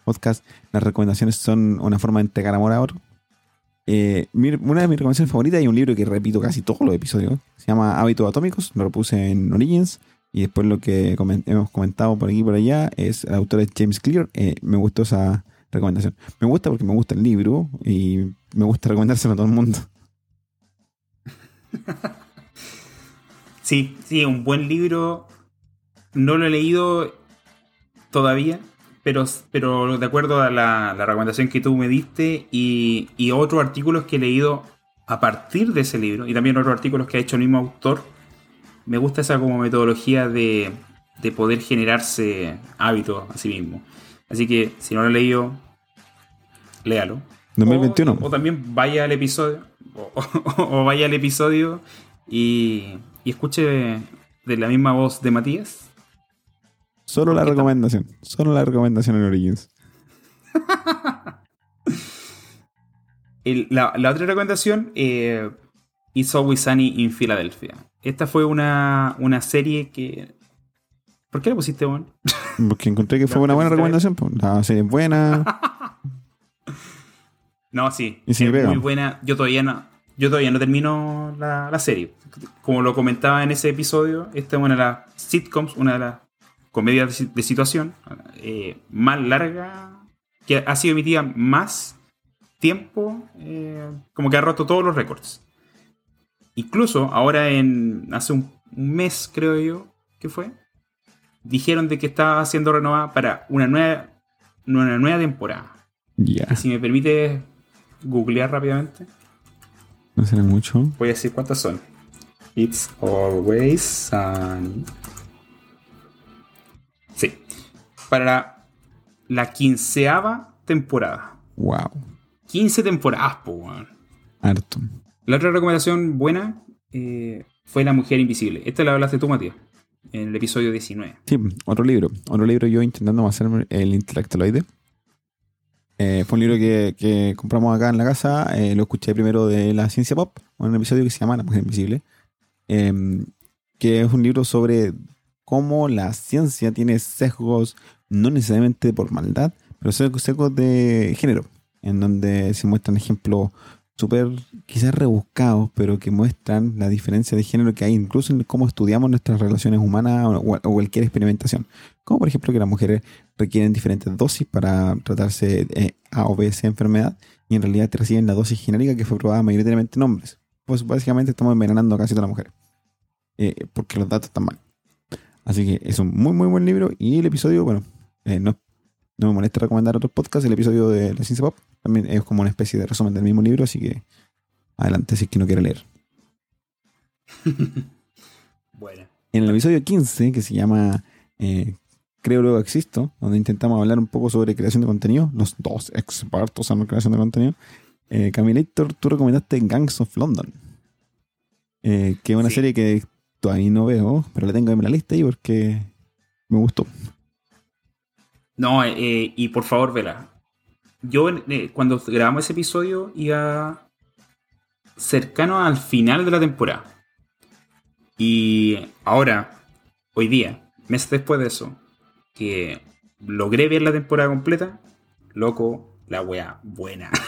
podcast, las recomendaciones son una forma de entregar amor a otro. Eh, una de mis recomendaciones favoritas y un libro que repito casi todos los episodios, se llama Hábitos Atómicos, lo puse en Origins. Y después lo que hemos comentado por aquí y por allá es el autor es James Clear. Eh, me gustó esa recomendación. Me gusta porque me gusta el libro y me gusta recomendárselo a todo el mundo. (laughs) Sí, sí, un buen libro. No lo he leído todavía, pero, pero de acuerdo a la, la recomendación que tú me diste y, y otros artículos que he leído a partir de ese libro, y también otros artículos que ha hecho el mismo autor, me gusta esa como metodología de, de poder generarse hábitos a sí mismo. Así que si no lo he leído, léalo. 2021. O, o también vaya al episodio. O, (laughs) o- o vaya al episodio y, y escuche de la misma voz de Matías. Solo la ¿Por qué recomendación. Solo la recomendación en Origins. (laughs) El- la, la otra recomendación, eh, It's Always Sunny in Philadelphia. Esta fue una, una serie que... ¿Por qué la pusiste, Juan? Porque encontré que fue (laughs) una buena recomendación. pues. La serie es buena. (laughs) No, sí. Y si es muy buena. Yo todavía no, yo todavía no termino la, la serie. Como lo comentaba en ese episodio, esta es una de las sitcoms, una de las comedias de situación eh, más larga, que ha sido emitida más tiempo, eh, como que ha roto todos los récords. Incluso ahora en hace un, mes, creo yo, que fue, dijeron de que estaba siendo renovada para una nueva, una nueva temporada. Ya. Si me permite googlear rápidamente, No será mucho. voy a decir cuántas son. It's always sunny. Sí. Para la, la quinceava temporada. Wow. 15 temporadas, po, weón. Harto. La otra recomendación buena eh, fue La Mujer Invisible. Esta la hablaste tú, Matías, en el episodio 19. Sí, otro libro. Otro libro yo intentando hacer el intelectualoide. Eh, fue un libro que, compramos acá en la casa. eh, lo escuché primero de la ciencia pop, un episodio que se llama La Mujer Invisible. eh, que es un libro sobre cómo la ciencia tiene sesgos, no necesariamente por maldad, pero sesgos de género, en donde se muestran ejemplos súper quizás rebuscados, pero que muestran la diferencia de género que hay incluso en cómo estudiamos nuestras relaciones humanas o, cualquier experimentación. Como por ejemplo que las mujeres requieren diferentes dosis para tratarse de A o B esa enfermedad y en realidad te reciben la dosis genérica que fue probada mayoritariamente en hombres. Pues básicamente estamos envenenando a casi todas las mujeres. Eh, porque los datos están mal. Así que es un muy muy buen libro y el episodio, bueno, eh, no, no me molesta recomendar otros podcasts, el episodio de La Ciencia Pop también es como una especie de resumen del mismo libro, así que adelante si es que no quiere leer. (laughs) Bueno. En el episodio 15, que se llama eh, Creo Luego Existo, donde intentamos hablar un poco sobre creación de contenido, los dos expertos en creación de contenido, eh, Camilator, tú recomendaste Gangs of London, eh, que es una Sí. serie que todavía no veo, pero la tengo en la lista ahí porque me gustó. No, eh, y por favor, vela. Yo eh, cuando grabamos ese episodio iba cercano al final de la temporada. Y ahora, hoy día, meses después de eso, que logré ver la temporada completa, loco, la wea buena. (laughs)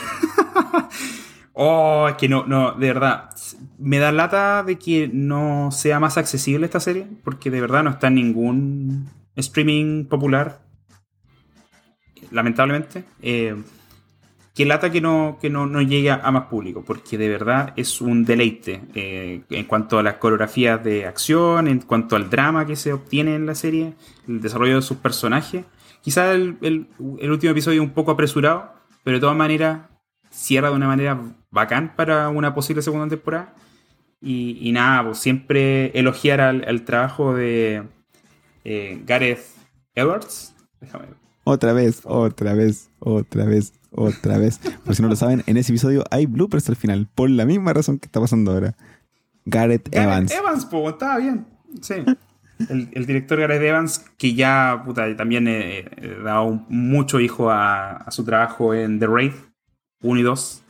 Oh, es que no, no, de verdad. Me da lata de que no sea más accesible esta serie, porque de verdad no está en ningún streaming popular. Lamentablemente. Eh, que lata que no, que no, no llegue a más público, porque de verdad es un deleite eh, en cuanto a las coreografías de acción, en cuanto al drama que se obtiene en la serie, el desarrollo de sus personajes. Quizás el, el, último episodio un poco apresurado, pero de todas maneras cierra de una manera bacán para una posible segunda temporada. Y, nada, pues siempre elogiar al, al trabajo de eh, Gareth Edwards. Déjame ver. Otra vez, otra vez, otra vez, otra vez. Por si no lo saben, en ese episodio hay bloopers al final, por la misma razón que está pasando ahora. Gareth, Gareth Evans. Evans, pues, estaba bien. Sí. El, el director Gareth Evans, que ya puta, también he dado mucho hijo a, a, su trabajo en The Raid 1 y 2.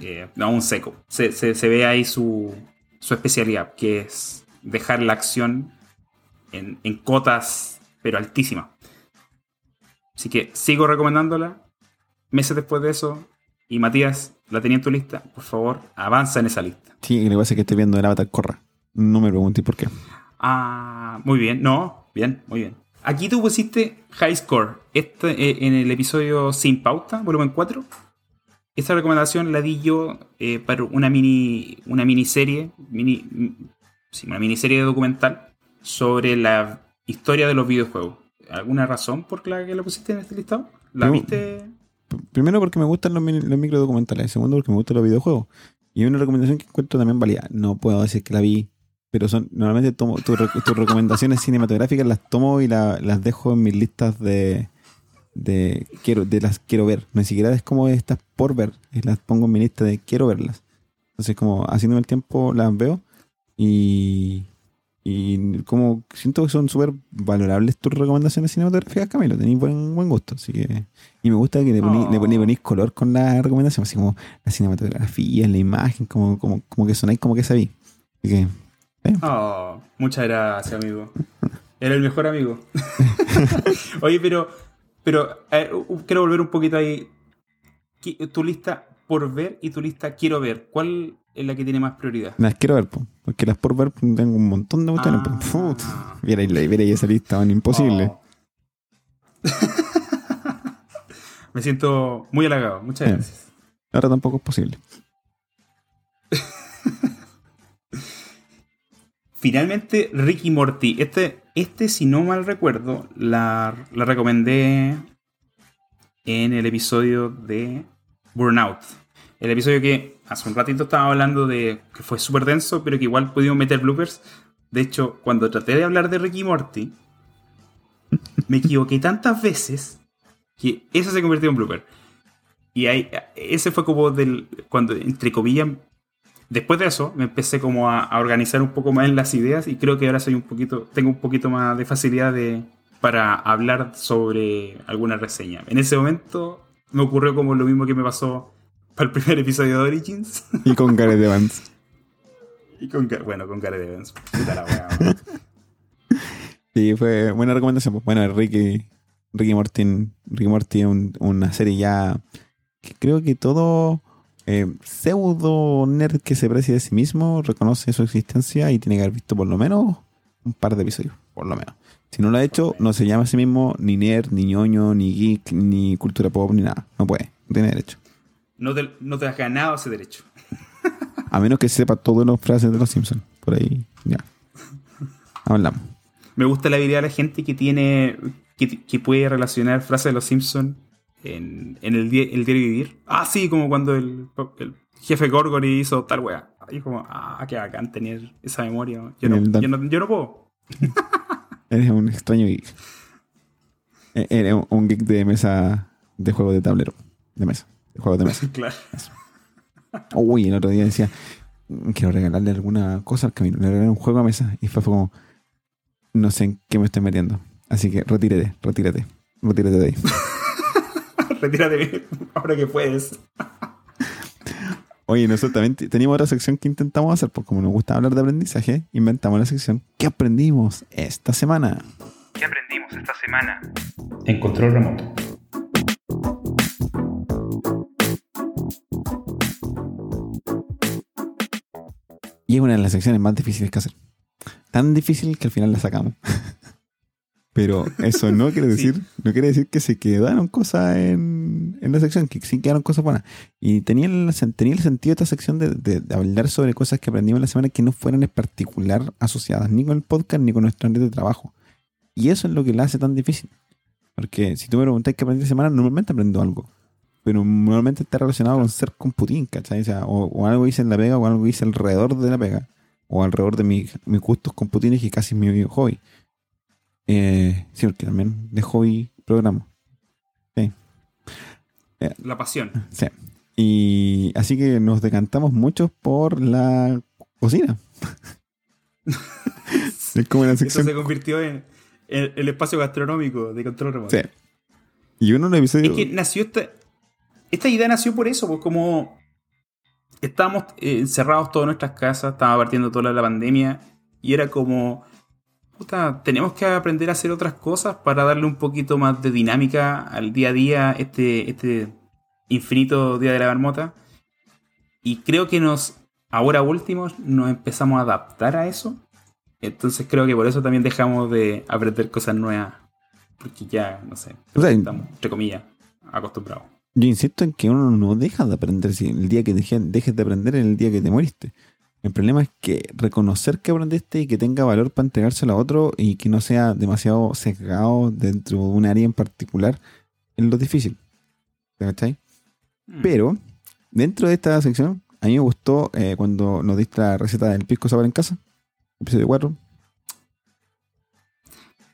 Eh, no, un seco. Se, se, se, ve ahí su, su especialidad, que es dejar la acción en, en cotas, pero altísimas. Así que sigo recomendándola. Meses después de eso, y Matías, la tenía en tu lista, por favor, avanza en esa lista. Sí, lo que pasa es que estoy viendo el Avatar Corra. No me pregunté por qué. Ah, muy bien. No, bien, muy bien. Aquí tú pusiste High Score este, eh, en el episodio Sin Pauta, volumen 4. Esta recomendación la di yo eh, para una mini una miniserie, mini, sí, una miniserie documental sobre la historia de los videojuegos. ¿Alguna razón por la que lo pusiste en este listado? ¿La viste? Primero porque me gustan los, los micro documentales. Segundo porque me gustan los videojuegos. Y una recomendación que encuentro también válida. No puedo decir que la vi, pero son normalmente tomo tus re- tus recomendaciones cinematográficas las tomo y la- las dejo en mis listas de de quiero de las quiero ver. Ni siquiera es como estas por ver, y las pongo en mi lista de quiero verlas. Entonces como haciendo el tiempo las veo y y como siento que son súper valorables tus recomendaciones cinematográficas, Camilo. Tenéis buen, buen gusto. Así que. Y me gusta que le ponéis, Oh. le ponéis- ponís color con la recomendación, así como la cinematografía, la imagen, como, como, como que sonáis como que sabí. Así que. Oh, muchas gracias, amigo. Era el mejor amigo. (laughs) Oye, pero, pero ver, quiero volver un poquito ahí. Tu lista por ver y tu lista quiero ver. ¿Cuál es la que tiene más prioridad? Las quiero ver, po, porque las por ver tengo un montón de. Put, Ah. Vierais esa lista, man, imposible. Oh. (laughs) Me siento muy halagado. Muchas Bien. gracias. Ahora tampoco es posible. (laughs) Finalmente, Ricky Morty. Este, este, si no mal recuerdo, la, la recomendé en el episodio de Burnout. El episodio que hace un ratito estaba hablando de que fue súper denso, pero que igual pudimos meter bloopers. De hecho, cuando traté de hablar de Ricky Morty, me equivoqué tantas veces que eso se convirtió en blooper. Y ahí, ese fue como del. Cuando, entre comillas, después de eso me empecé como a, a organizar un poco más en las ideas y creo que ahora soy un poquito, tengo un poquito más de facilidad de, para hablar sobre alguna reseña. En ese momento me ocurrió como lo mismo que me pasó para el primer episodio de Origins Y con Gareth Evans. y con, bueno, con Gareth Evans. Puta la wea, man. Sí, fue buena recomendación. Bueno, Ricky, Ricky Morty, Ricky Morty es un- una serie ya que creo que todo eh, pseudo nerd que se aprecia de sí mismo reconoce su existencia y tiene que haber visto por lo menos un par de episodios, por lo menos. Si no lo ha hecho, no se llama a sí mismo ni nerd, ni ñoño, ni geek, ni cultura pop, ni nada. No puede, no tiene derecho. No te, no te has ganado ese derecho. A menos que sepa todas las frases de los Simpsons. Por ahí, ya. Hablamos. Me gusta la habilidad de la gente que tiene. que, que puede relacionar frases de los Simpsons en, en el, di- el diario vivir. Ah, sí, como cuando el, el jefe Gorgory hizo tal wea. Ahí como, ah, qué bacán tener esa memoria. Yo no, yo no, yo no puedo. Eres un extraño geek. (laughs) E- Eres un- un geek de mesa, de juego de tablero. De mesa. Juegos de (laughs) mesa. Claro. Uy, el otro día decía, "Mm, quiero regalarle alguna cosa al camino. Le regalé un juego a mesa. Y fue como, no sé en qué me estoy metiendo. Así que retírate, retírate. Retírate de ahí. (laughs) Retírate ahora que puedes. Oye, nosotros también teníamos otra sección que intentamos hacer, porque como nos gusta hablar de aprendizaje, inventamos la sección ¿Qué aprendimos esta semana? ¿Qué aprendimos esta semana? En control remoto. Y es una de las secciones más difíciles que hacer. Tan difícil que al final la sacamos. (laughs) Pero eso no quiere (laughs) decir, no quiere decir que se quedaron cosas en, en la sección, que sí quedaron cosas buenas. Y tenía el, tenía el sentido esta sección de, de- de hablar sobre cosas que aprendimos la semana que no fueran en particular asociadas ni con el podcast ni con nuestro área de trabajo. Y eso es lo que la hace tan difícil. Porque si tú me preguntas qué aprendí esta semana, normalmente aprendo algo. Pero normalmente está relacionado con ser con Putin, ¿cachai? O, sea, o, o algo hice en la pega o algo hice alrededor de la pega. O alrededor de mi- mis gustos con Putin, que casi es mi hobby. Eh, sí, porque también de hobby programo. La pasión. Sí. Y así que nos decantamos mucho por la cocina. (laughs) es como la Eso sección. se convirtió en el, el espacio gastronómico de control remoto. Sí. Y uno de los Es episodios. que nació esta. Esta idea nació por eso, pues como estábamos eh, encerrados todas nuestras casas, estaba partiendo toda la pandemia, y era como. Puta, tenemos que aprender a hacer otras cosas para darle un poquito más de dinámica al día a día, este, este infinito día de la marmota. Y creo que nos, ahora últimos, nos empezamos a adaptar a eso. Entonces creo que por eso también dejamos de aprender cosas nuevas. Porque ya, no sé, O sea, estamos, entre comillas, acostumbrados. Yo insisto en que uno no deja de aprender. Si el día que deje- dejes de aprender es el día que te moriste. El problema es que reconocer que aprendiste y que tenga valor para entregárselo a otro y que no sea demasiado sesgado dentro de un área en particular es lo difícil. ¿Cachai? Mm. Pero, dentro de esta sección, a mí me gustó eh, cuando nos diste la receta del pisco sour en casa, episodio 4.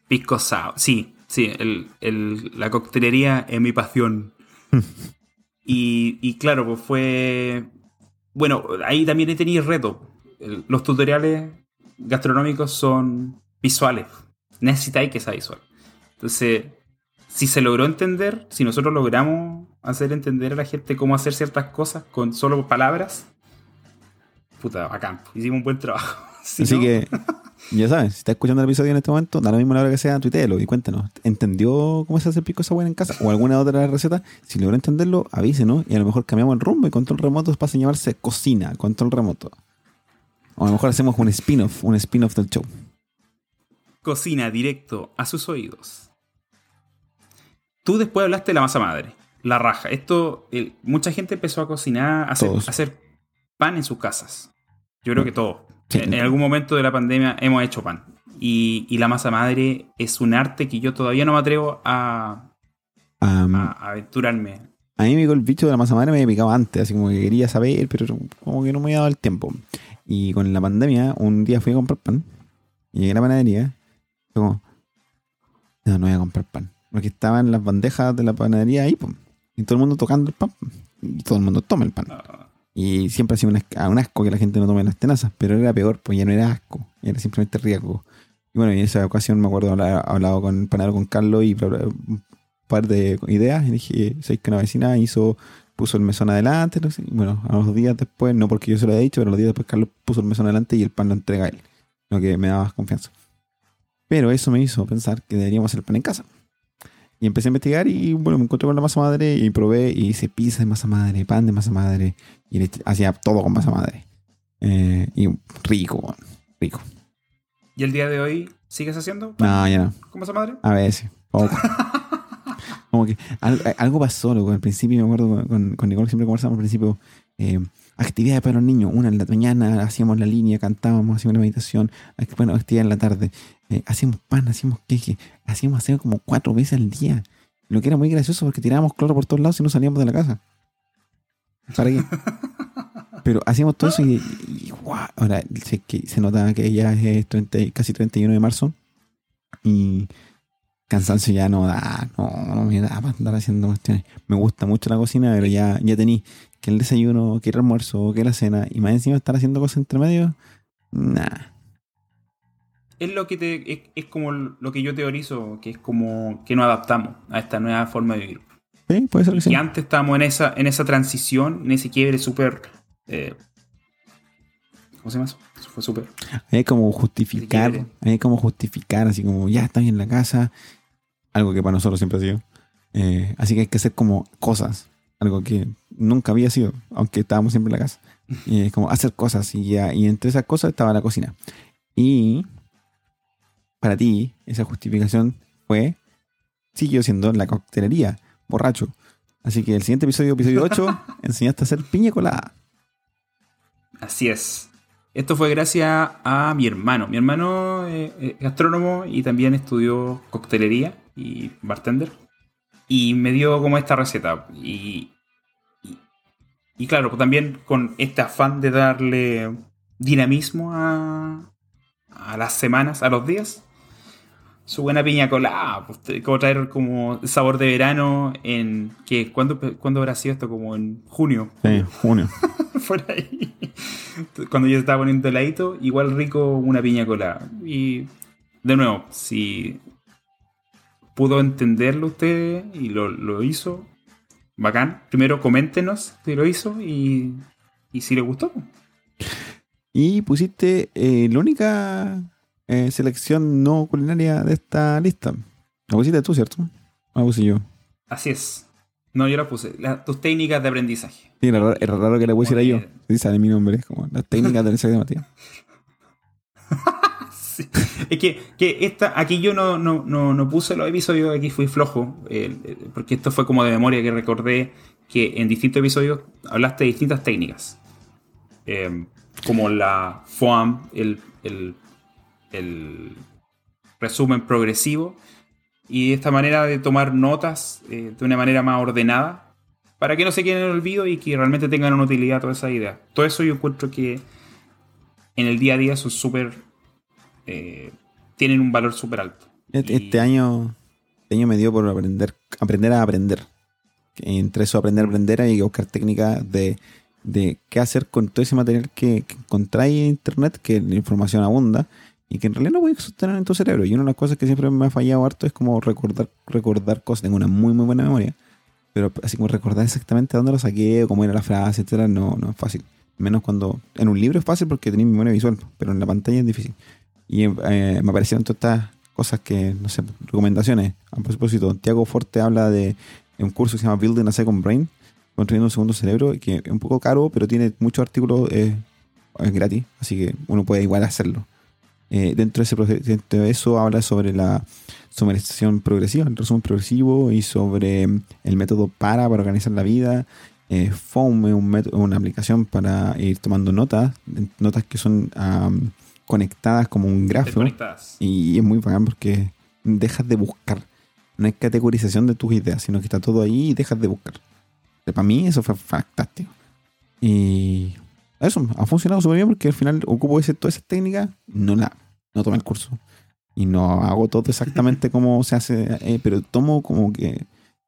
Pisco sour. Sí, sí, el, el- la coctelería es mi pasión. Y, y claro, pues fue... Bueno, ahí también he tenido reto. Los tutoriales gastronómicos son visuales. Necesitáis que sea visual. Entonces, si se logró entender, si nosotros logramos hacer entender a la gente cómo hacer ciertas cosas con solo palabras, puta, bacán. Hicimos un buen trabajo. (laughs) Si Así no- que, (laughs) ya sabes, si estás escuchando el episodio en este momento, da lo mismo la hora que sea, tuiteelo y cuéntanos. ¿Entendió cómo se hace el pisco sour en casa? ¿O alguna otra receta? Si logró entenderlo, avísenos y a lo mejor cambiamos el rumbo y control remoto pasa a llamarse cocina, control remoto. O a lo mejor hacemos un spin-off, un spin-off del show. cocina directo a sus oídos. Tú después hablaste de la masa madre, la raja. Esto, el- mucha gente empezó a cocinar, a hacer, Todos. a hacer pan en sus casas. Yo creo que todos. Sí. En, en algún momento de la pandemia hemos hecho pan. Y, y la masa madre es un arte que yo todavía no me atrevo a, Am, a aventurarme. A mí me el bicho de la masa madre, me picado antes, así como que quería saber, pero como que no me había dado el tiempo. Y con la pandemia, un día fui a comprar pan, y llegué a la panadería, y como, no, no voy a comprar pan, porque estaban las bandejas de la panadería ahí, pum, y todo el mundo tocando el pan, y todo el mundo toma el pan. Y siempre ha sido un, un asco que la gente no tome las tenazas, pero era peor, pues ya no era asco, era simplemente riesgo. Y bueno, en esa ocasión me acuerdo haber hablado con el panadero con Carlos y un par de ideas. Y dije, ¿sabes que una vecina hizo, puso el mesón adelante? Bueno, a los días después, no porque yo se lo había dicho, pero a los días después Carlos puso el mesón adelante y el pan lo entrega a él. Lo que me daba más confianza. Pero eso me hizo pensar que deberíamos hacer pan en casa. Y empecé a investigar y bueno, me encontré con la masa madre y probé y hice pizza de masa madre, pan de masa madre y hacía todo con masa madre. Eh, y rico, rico. ¿Y el día de hoy sigues haciendo No, ya no. con masa madre? A veces. poco. (laughs) Como que al- algo pasó, loco. Al principio, me acuerdo con- con, Nicole, siempre conversamos al principio. eh, actividades para los niños. Una en la mañana, hacíamos la línea, cantábamos, hacíamos la meditación. Act- Bueno, actividad en la tarde. Eh, hacíamos pan, hacíamos queje. Hacíamos hacer como cuatro veces al día. Lo que era muy gracioso porque tirábamos cloro por todos lados y no salíamos de la casa. ¿Para qué? (laughs) Pero hacíamos todo eso y, y, guau, ahora sé que se nota que ya es 30 y- casi 31 de marzo y cansancio ya no da, no, no me da para andar haciendo cuestiones. Me gusta mucho la cocina, pero ya, ya tení que el desayuno, que el almuerzo, que la cena y más encima estar haciendo cosas entre medio, nah. Es lo que te, es, es como lo que yo teorizo, que es como que nos adaptamos a esta nueva forma de vivir. Sí, puede ser que sí. Y antes estábamos en esa, en esa transición, en ese quiebre súper. eh, ¿Cómo se llama eso? Eso fue súper. Hay como justificar, hay como justificar, así como ya estás en la casa, algo que para nosotros siempre ha sido. Eh, así que hay que hacer como cosas, algo que nunca había sido, aunque estábamos siempre en la casa. Y es como hacer cosas y ya. Y entre esas cosas estaba la cocina. Y para ti, esa justificación fue, siguió siendo la coctelería, borracho. Así que el siguiente episodio, episodio 8, (laughs) enseñaste a hacer piña colada. Así es. Esto fue gracias a mi hermano. Mi hermano es gastrónomo y también estudió coctelería y bartender. Y me dio como esta receta. Y, y, claro, también con este afán de darle dinamismo a, a las semanas, a los días. Su buena piña colada, pues, como traer como sabor de verano en que ¿cuándo, ¿cuándo habrá sido esto? Como en junio. Sí, junio. (laughs) Por ahí. Cuando yo estaba poniendo heladito, igual rico una piña colada. Y de nuevo, si pudo entenderlo usted y lo, hizo, bacán. Primero coméntenos si lo hizo y, y si le gustó. Y pusiste eh, la única eh, selección no culinaria de esta lista. La pusiste tú, ¿cierto? La puse yo. Así es. No, yo la puse. tus técnicas de aprendizaje. Sí, era raro, que la pusiera yo. Sí, sale mi nombre. Como las técnicas de aprendizaje de Matías. (laughs) Es que, que, esta, aquí yo no, no, no, puse los episodios, aquí fui flojo, porque esto fue como de memoria que recordé que en distintos episodios hablaste de distintas técnicas. Eh, como la FOAM, el, el, resumen progresivo, y esta manera de tomar notas eh, de una manera más ordenada, para que no se queden en el olvido y que realmente tengan una utilidad toda esa idea. Todo eso yo encuentro que en el día a día son súper... Eh, tienen un valor súper alto. Este, año, este año me dio por aprender, aprender a aprender. Entre eso aprender a aprender y buscar técnicas de de qué hacer con todo ese material que, que encontráis en internet, que la información abunda y que en realidad no a sostener en tu cerebro. Y una de las cosas que siempre me ha fallado harto es como recordar, recordar cosas. Tengo una muy, muy buena memoria, pero así como recordar exactamente dónde lo saqué cómo era la frase, etcétera, no, no es fácil. Menos cuando en un libro es fácil porque tenéis memoria visual, pero en la pantalla es difícil. Y eh, me aparecieron todas estas cosas que, no sé, recomendaciones. A propósito, Tiago Forte habla de un curso que se llama Building a Second Brain, construyendo un segundo cerebro, que es un poco caro, pero tiene muchos artículos eh, gratis, así que uno puede igual hacerlo. Eh, dentro, de ese proceso, de eso habla sobre la sumerización progresiva, el resumen progresivo y sobre mm, el método para para organizar la vida. Eh, FOAM es un una aplicación para ir tomando notas, notas que son conectadas como un gráfico. Y es muy bacán porque dejas de buscar. No hay categorización de tus ideas, sino que está todo ahí y dejas de buscar. Para mí eso fue fantástico. Y eso ha funcionado súper bien porque al final ocupo ese, toda esa técnica, no la no tomé el curso. Y no hago todo exactamente (laughs) como se hace, eh, pero tomo como que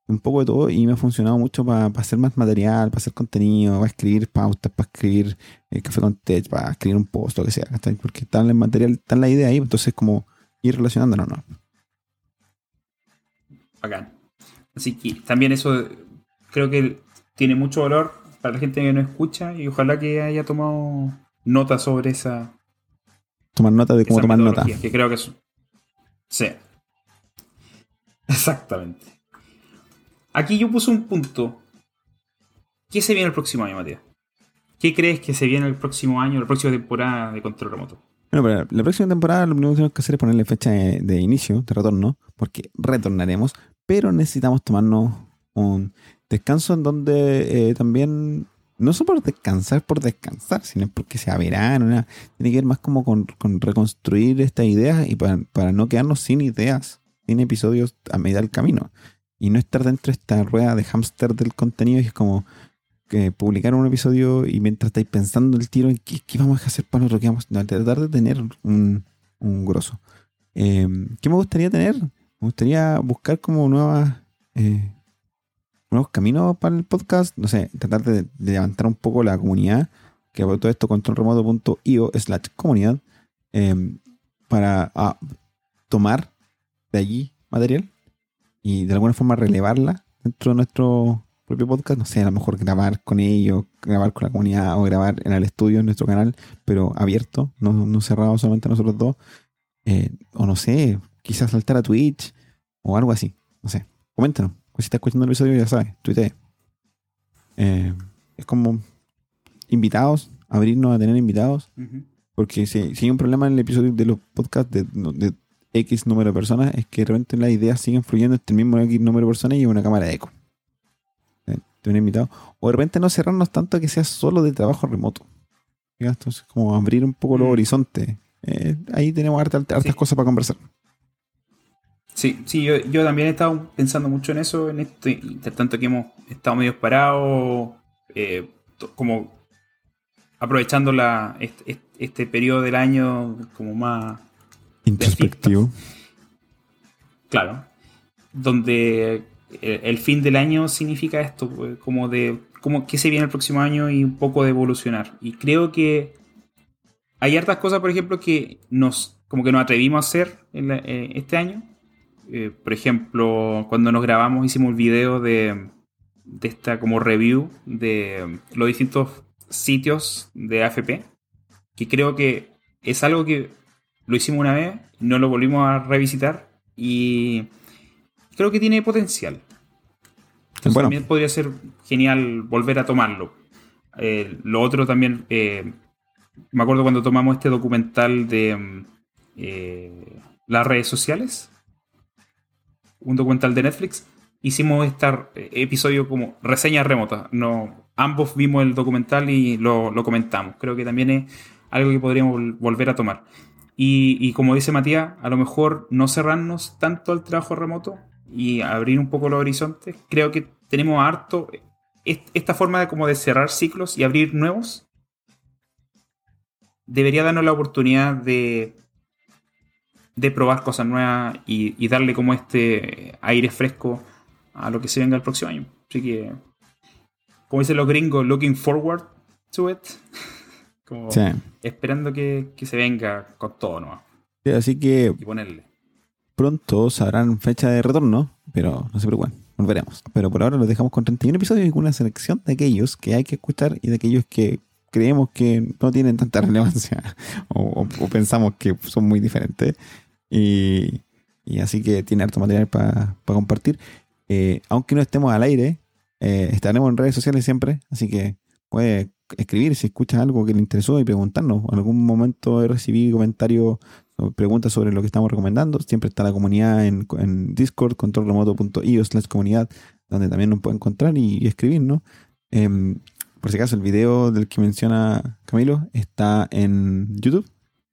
un poco de todo y me ha funcionado mucho para hacer más material, para hacer contenido, para escribir pautas, para escribir eh, café con tech, para escribir un post, lo que sea. Porque está el material, está la idea ahí, entonces como ir relacionándonos, ¿no? Bacán. Así que también eso creo que tiene mucho valor para la gente que no escucha y ojalá que haya tomado nota sobre esa. Tomar nota de cómo tomar nota. Que creo que es. Sí. Exactamente. Aquí yo puse un punto. ¿Qué se viene el próximo año, Matías? ¿Qué crees que se viene el próximo año, la próxima temporada de control remoto? Bueno, pero la próxima temporada lo primero que tenemos que hacer es ponerle fecha de, de inicio, de retorno, porque retornaremos, pero necesitamos tomarnos un Descanso en donde eh, también, no solo por descansar por descansar, sino porque sea verano, tiene que ver más como con, reconstruir estas ideas y para, no quedarnos sin ideas, sin episodios a medida del camino. Y no estar dentro de esta rueda de hámster del contenido y es como que publicar un episodio y mientras estáis pensando el tiro, ¿qué, qué vamos a hacer para lo que vamos a tratar de tener un, un grosso? Eh, ¿Qué me gustaría tener? Me gustaría buscar como nuevas eh, nuevos caminos para el podcast, no sé, tratar de, levantar un poco la comunidad, que por todo esto controlremoto.io slash comunidad, em, para ah, tomar de allí material y de alguna forma relevarla dentro de nuestro propio podcast, no sé, a lo mejor grabar con ellos, grabar con la comunidad o grabar en el estudio en nuestro canal, pero abierto, no, cerrado solamente nosotros dos, eh, o no sé, quizás saltar a Twitch o algo así, no sé, coméntanos. Pues si estás escuchando el episodio, ya sabes, tuite. Eh, es como invitados, abrirnos a tener invitados. Porque si, si hay un problema en el episodio de los podcasts de, de X número de personas, es que de repente las ideas siguen fluyendo el mismo X número de personas y una cámara de eco. Eh, Tener invitado. O de repente no cerrarnos tanto que sea solo de trabajo remoto. Entonces, como abrir un poco los Mm. horizontes. Eh, ahí tenemos harta- hartas Sí. cosas para conversar. Sí, sí, yo, yo también he estado pensando mucho en eso, en entre tanto que hemos estado medio parados, eh, como aprovechando la, este, este- este periodo del año como más, Introspectivo. claro, donde el, el fin del año significa esto, pues, como de como qué se viene el próximo año y un poco de evolucionar. Y creo que hay hartas cosas, por ejemplo, que nos como que nos atrevimos a hacer en la- eh, este año. Eh, por ejemplo, cuando nos grabamos hicimos el video de, de esta como review de los distintos sitios de AFP, que creo que es algo que lo hicimos una vez, no lo volvimos a revisitar y creo que tiene potencial. Entonces, Bueno. también podría ser genial volver a tomarlo. Eh, lo otro también, eh, me acuerdo cuando tomamos este documental de mm, eh, las redes sociales, un documental de Netflix, hicimos este episodio como reseñas remotas. No, ambos vimos el documental y lo, comentamos. Creo que también es algo que podríamos vol- volver a tomar. Y, y como dice Matías, a lo mejor no cerrarnos tanto al trabajo remoto y abrir un poco los horizontes. Creo que tenemos harto est- esta forma de como de cerrar ciclos y abrir nuevos. Debería darnos la oportunidad de, de probar cosas nuevas y, y darle como este aire fresco a lo que se venga el próximo año. Así que, como dicen los gringos, looking forward to it. (laughs) Como Sí. esperando que, que se venga con todo nomás. Sí, Así que Y ponerle. pronto sabrán fecha de retorno, pero no se preocupen, volveremos. Pero por ahora los dejamos con 31 episodios y con una selección de aquellos que hay que escuchar y de aquellos que creemos que no tienen tanta (laughs) relevancia o, o- o pensamos que son muy diferentes. Y, y así que tiene harto material para compartir. Eh, aunque no estemos al aire, eh, estaremos en redes sociales siempre, así que puede escribir si escuchas algo que le interesó y preguntarnos. En algún momento he recibido comentarios o preguntas sobre lo que estamos recomendando. Siempre está la comunidad en, en Discord, controlremoto.io slash comunidad, donde también nos pueden encontrar y, y escribirnos. Em, por si acaso, el video del que menciona Camilo está en YouTube,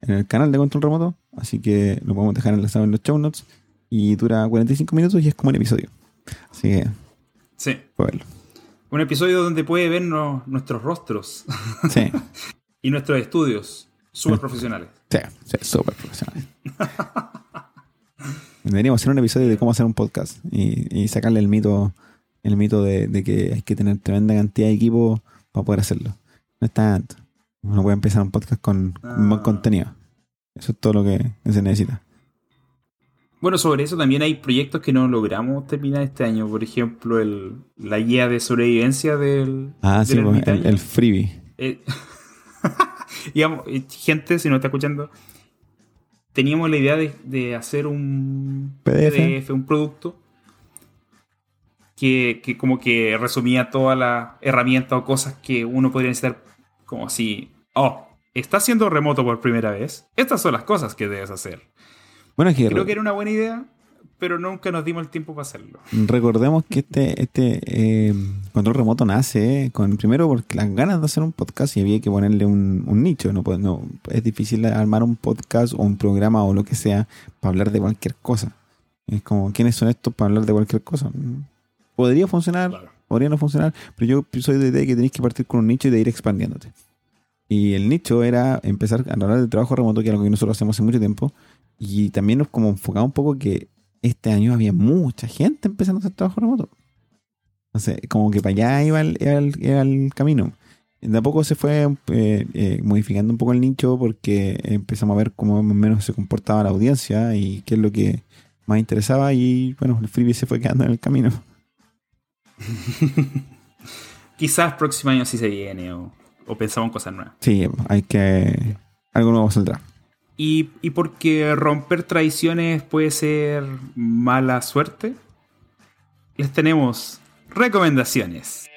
en el canal de Control Remoto, así que lo podemos dejar enlazado en los show notes y dura 45 minutos y es como un episodio. Así que, Sí. verlo. Un episodio donde puede ver no- nuestros rostros Sí, (laughs) y nuestros estudios súper profesionales. sí, sí, súper profesional. (laughs) Deberíamos hacer un episodio de cómo hacer un podcast y, y sacarle el mito, el mito de, de que hay que tener tremenda cantidad de equipo para poder hacerlo. No es tanto. Uno puede empezar un podcast con, con buen Ah. contenido. Eso es todo lo que se necesita. Bueno, sobre eso también hay proyectos que no logramos terminar este año. Por ejemplo, el, la guía de sobrevivencia del, Ah, sí, del pues, el freebie. Eh, (laughs) digamos, eh, gente, si no está escuchando, teníamos la idea de, de hacer un PDF. un producto que, que como que resumía todas las herramientas o cosas que uno podría necesitar, como así, oh, estás haciendo remoto por primera vez, estas son las cosas que debes hacer. Bueno, que Creo que era una buena idea, pero nunca nos dimos el tiempo para hacerlo. Recordemos que este, este eh, control remoto nace con primero porque las ganas de hacer un podcast y había que ponerle un, un nicho. No, es difícil armar un podcast o un programa o lo que sea para hablar de cualquier cosa. Es como, ¿quiénes son estos para hablar de cualquier cosa? Podría funcionar, Claro. podría no funcionar, pero yo soy de idea que tenéis que partir con un nicho y de ir expandiéndote. Y el nicho era empezar a hablar de trabajo remoto, que es algo que nosotros hacemos hace mucho tiempo. Y también nos como enfocaba un poco que este año había mucha gente empezando a hacer trabajo remoto. Entonces, como que para allá iba el, iba el- iba el camino. De a poco se fue eh, eh, modificando un poco el nicho porque empezamos a ver cómo más o menos se comportaba la audiencia y qué es lo que más interesaba y bueno, el freebie se fue quedando en el camino. (laughs) Quizás próximo año sí se viene o, o pensamos en cosas nuevas. Sí, hay que... Algo nuevo saldrá. Y, y porque romper tradiciones puede ser mala suerte, les tenemos recomendaciones.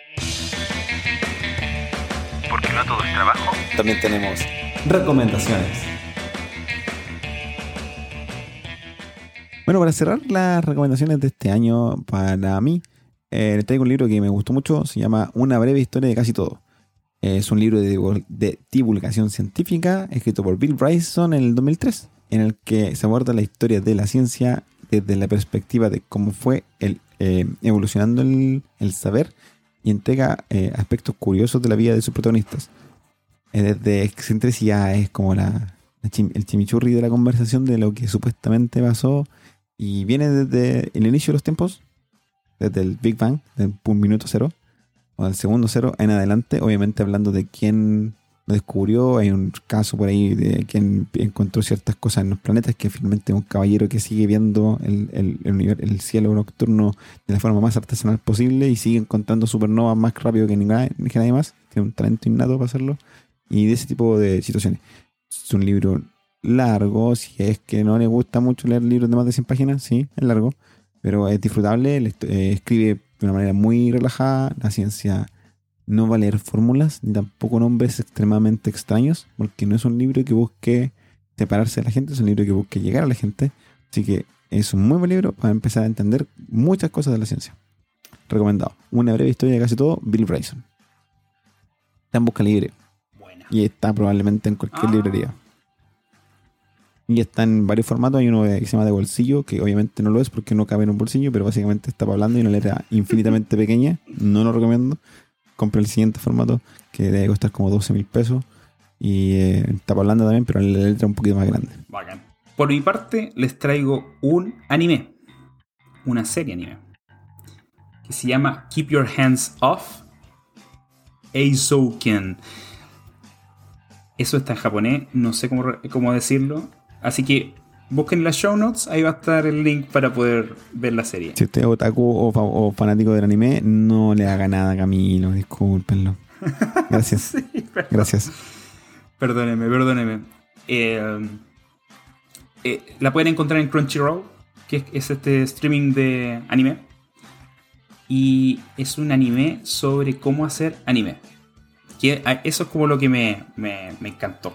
Porque que no todo es trabajo, también tenemos recomendaciones. Bueno, para cerrar las recomendaciones de este año, para mí, eh, traigo un libro que me gustó mucho, se llama Una breve historia de casi todo. Es un libro de, divulgación científica escrito por Bill Bryson en el 2003, en el que se aborda la historia de la ciencia desde la perspectiva de cómo fue eh, evolucionando el, saber y entrega eh, aspectos curiosos de la vida de sus protagonistas. desde excentricidades como el chimichurri de la conversación de lo que supuestamente pasó y viene desde el inicio de los tiempos, desde el Big Bang, del minuto cero, o del segundo cero en adelante, obviamente hablando de quién lo descubrió, hay un caso por ahí de quien encontró ciertas cosas en los planetas, que finalmente un caballero que sigue viendo el, el, el, cielo nocturno de la forma más artesanal posible y sigue encontrando supernovas más rápido que, ninguna, que nadie más, tiene un talento innato para hacerlo, y de ese tipo de situaciones. Es un libro largo, si es que no le gusta mucho leer libros de más de 100 páginas, sí, es largo, pero es disfrutable, eh, escribe de una manera muy relajada, la ciencia no va a leer fórmulas ni tampoco nombres extremadamente extraños, porque no es un libro que busque separarse de la gente, es un libro que busque llegar a la gente, así que es un muy buen libro para empezar a entender muchas cosas de la ciencia. Recomendado. Una breve historia de casi todo, Bill Bryson. Está en busca libre. Y está probablemente en cualquier ah. librería. Y está en varios formatos. Hay uno que se llama de bolsillo, que obviamente no lo es porque no cabe en un bolsillo, pero básicamente está hablando y una letra infinitamente pequeña. No lo recomiendo. Compre el siguiente formato, que debe costar como 12 mil pesos. Y eh, está hablando también, pero la letra un poquito más grande. Por mi parte, les traigo un anime. Una serie anime. Que se llama Keep Your Hands Off. Eizouken. Eso está en japonés, no sé cómo, cómo decirlo. Así que busquen las show notes, ahí va a estar el link para poder ver la serie. Si usted es otaku o, fanático del anime, no le haga nada a Camilo, discúlpenlo. (laughs) Gracias. Gracias. Perdóneme, perdóneme. Eh, eh, la pueden encontrar en Crunchyroll, que es este streaming de anime. Y es un anime sobre cómo hacer anime. Que ah, eso es como lo que me, me, me encantó.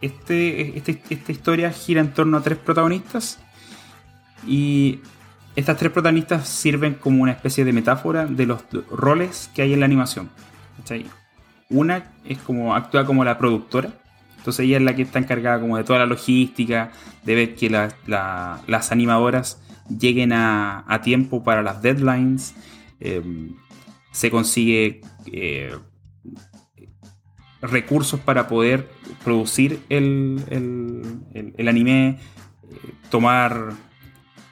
Este, este, esta historia gira en torno a tres protagonistas y estas tres protagonistas sirven como una especie de metáfora de los roles que hay en la animación. Una es como actúa como la productora, entonces ella es la que está encargada como de toda la logística, de ver que las animadoras lleguen a, tiempo para las deadlines. Eh, se consigue eh, recursos para poder producir el, el, anime, eh, tomar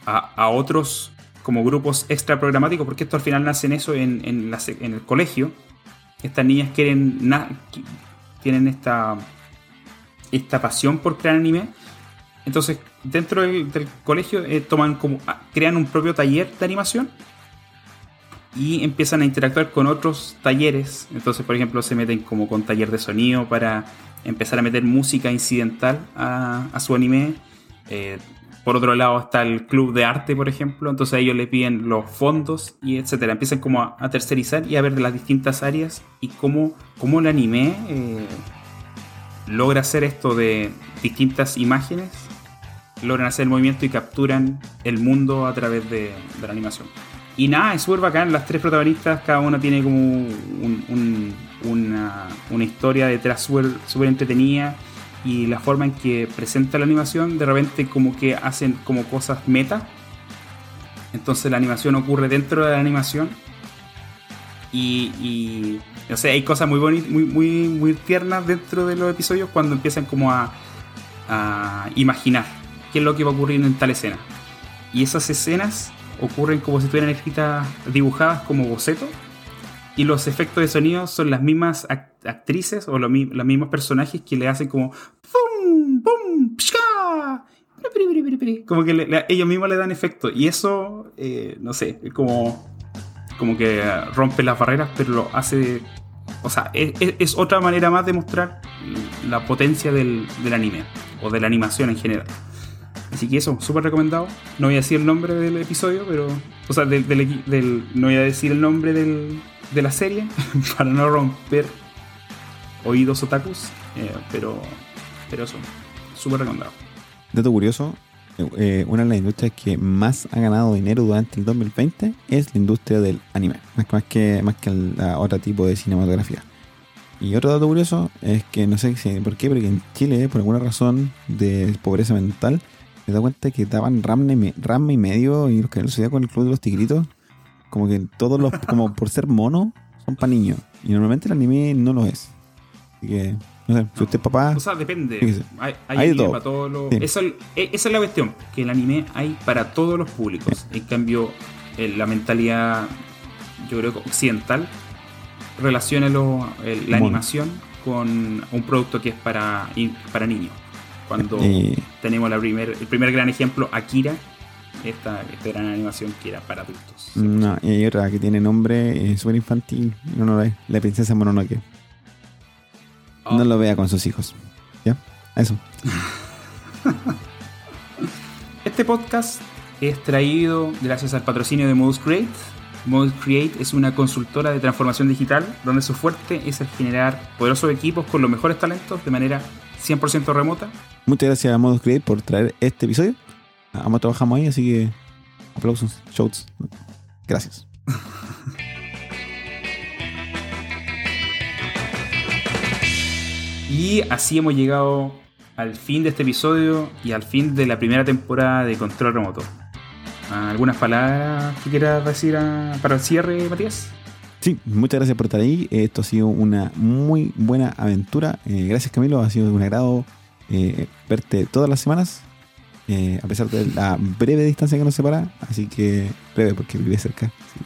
a, otros como grupos extra programáticos, porque esto al final nace en eso en, en, en el colegio. Estas niñas quieren tienen esta, esta pasión por crear anime. Entonces, dentro del, colegio eh, toman como ah, crean un propio taller de animación y empiezan a interactuar con otros talleres. Entonces, por ejemplo, se meten como con taller de sonido para empezar a meter música incidental a, su anime. Eh, por otro lado está el club de arte, por ejemplo. Entonces ellos le piden los fondos y etcétera. Empiezan como a, tercerizar y a ver de las distintas áreas y cómo, cómo el anime eh, logra hacer esto de distintas imágenes. Logran hacer el movimiento y capturan el mundo a través de la animación. Y nada, es súper bacán. Las tres protagonistas, cada una tiene como una, historia detrás súper entretenida. Y la forma en que presenta la animación, de repente como que hacen como cosas meta. Entonces la animación ocurre dentro de la animación. Y, y no sé, hay cosas muy bonitas, muy, muy, muy tiernas dentro de los episodios cuando empiezan como a, a imaginar qué es lo que va a ocurrir en tal escena. Y esas escenas ocurren como si estuvieran escritas, dibujadas como boceto. Y los efectos de sonido son las mismas actrices o los, mismos personajes que le hacen como ¡Pum! ¡Pum! Como que ellos mismos le dan efecto. Y eso, eh, no sé, es como, como que rompe las barreras, pero lo hace. O sea, es, otra manera más de mostrar la potencia del, del anime o de la animación en general. Así que eso, súper recomendado. No voy a decir el nombre del episodio, pero. O sea, del, no voy a decir el nombre del, de la serie (laughs) para no romper oídos otakus, eh, pero, pero eso, súper recomendado. Dato curioso, eh, una de las industrias que más ha ganado dinero durante el 2020 es la industria del anime, más, que, más que el a otro tipo de cinematografía. Y otro dato curioso es que no sé por qué, pero que en Chile, por alguna razón de pobreza mental, me da cuenta que daban RAM y, me- y medio y los que lo con el Club de los Tigritos, como que todos los, como por ser mono, son para niños. Y normalmente el anime no lo es. Así que, no sé, si usted es papá, O sea, depende. Fíjese. Hay, hay anime todo. para todos los. Sí. Esa, e- esa es la cuestión, que el anime hay para todos los públicos. En cambio, la mentalidad, yo creo que occidental, relaciona lo- el- la Mono. animación con un producto que es para, para niños. Cuando tenemos la primer, el primer gran ejemplo, Akira, esta, esta gran animación que era para adultos. no, y hay otra que tiene nombre eh, súper infantil, no, no la la princesa Mononoke. Oh, No lo vea con sus hijos. ¿Ya? Eso. (laughs) Este podcast es traído gracias al patrocinio de Modus Create. Modus Create es una consultora de transformación digital donde su fuerte es el generar poderosos equipos con los mejores talentos de manera 100% remota. Muchas gracias a Modus Create por traer este episodio. Ambos trabajamos ahí, así que aplausos, shouts. Gracias. (laughs) Y así hemos llegado al fin de este episodio y al fin de la primera temporada de Control Remoto. ¿Algunas palabras que quieras decir a- para el cierre, Matías? Sí, muchas gracias por estar ahí. Esto ha sido una muy buena aventura. Eh, gracias Camilo, ha sido un agrado eh, verte todas las semanas. eh, a pesar de la breve distancia que nos separa. Así que breve porque vive cerca. sí.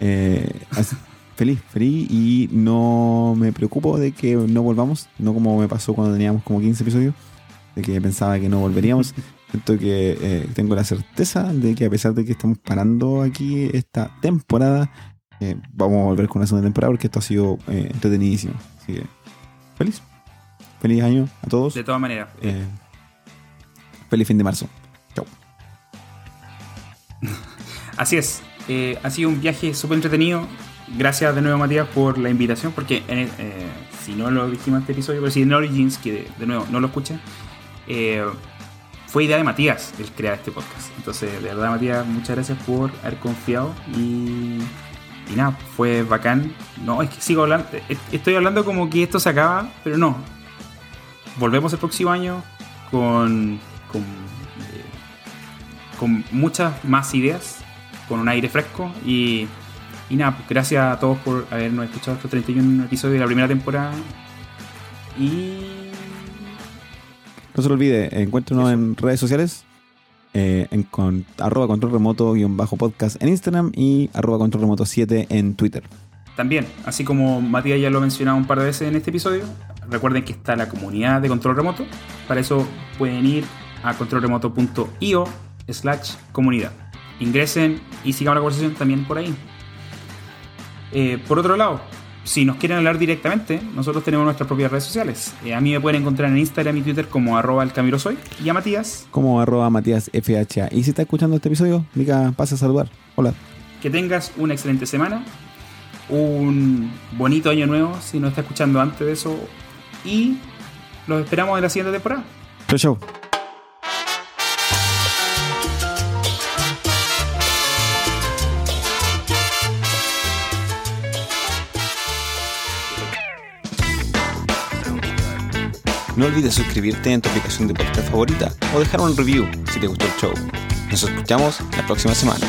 Eh, así- feliz, feliz y no me preocupo de que no volvamos. No como me pasó cuando teníamos como 15 episodios. De que pensaba que no volveríamos. (laughs) Siento que eh, tengo la certeza de que a pesar de que estamos parando aquí esta temporada, eh, vamos a volver con una segunda temporada porque esto ha sido eh, entretenidísimo. Así que, feliz. Feliz año a todos. De todas maneras, Eh, feliz fin de marzo. Chau. (laughs) Así es, eh, ha sido un viaje súper entretenido. Gracias de nuevo, Matías, por la invitación. Porque en el- eh, si no lo dijimos en este episodio, pero si en Origins, que de, de nuevo no lo escuchen, eh, fue idea de Matías el crear este podcast. Entonces, de verdad, Matías, muchas gracias por haber confiado y, y nada, fue bacán. No, es que sigo hablando, estoy hablando como que esto se acaba, pero no. Volvemos el próximo año con, con, eh, con muchas más ideas, con un aire fresco y, y nada, pues gracias a todos por habernos escuchado estos 31 episodios de la primera temporada y No se lo olvide, encuéntrenos Eso. en redes sociales. eh, en con, arroba control remoto guion bajo podcast en Instagram y arroba control remoto 7 en Twitter. También, así como Matías ya lo ha mencionado un par de veces en este episodio, recuerden que está la comunidad de control remoto. Para eso pueden ir a controlremoto.io slash comunidad. Ingresen y sigamos la conversación también por ahí. Eh, por otro lado, si nos quieren hablar directamente, nosotros tenemos nuestras propias redes sociales. Eh, a mí me pueden encontrar en Instagram y Twitter como arroba elcamirosoy y a Matías Como arroba Matías FHA. Y si está escuchando este episodio, diga, pasa a saludar. Hola. que tengas una excelente semana, un bonito año nuevo si nos está escuchando antes de eso y los esperamos en la siguiente temporada. Chau, chau. No olvides suscribirte en tu aplicación de podcast favorita o dejar un review si te gustó el show. Nos escuchamos la próxima semana.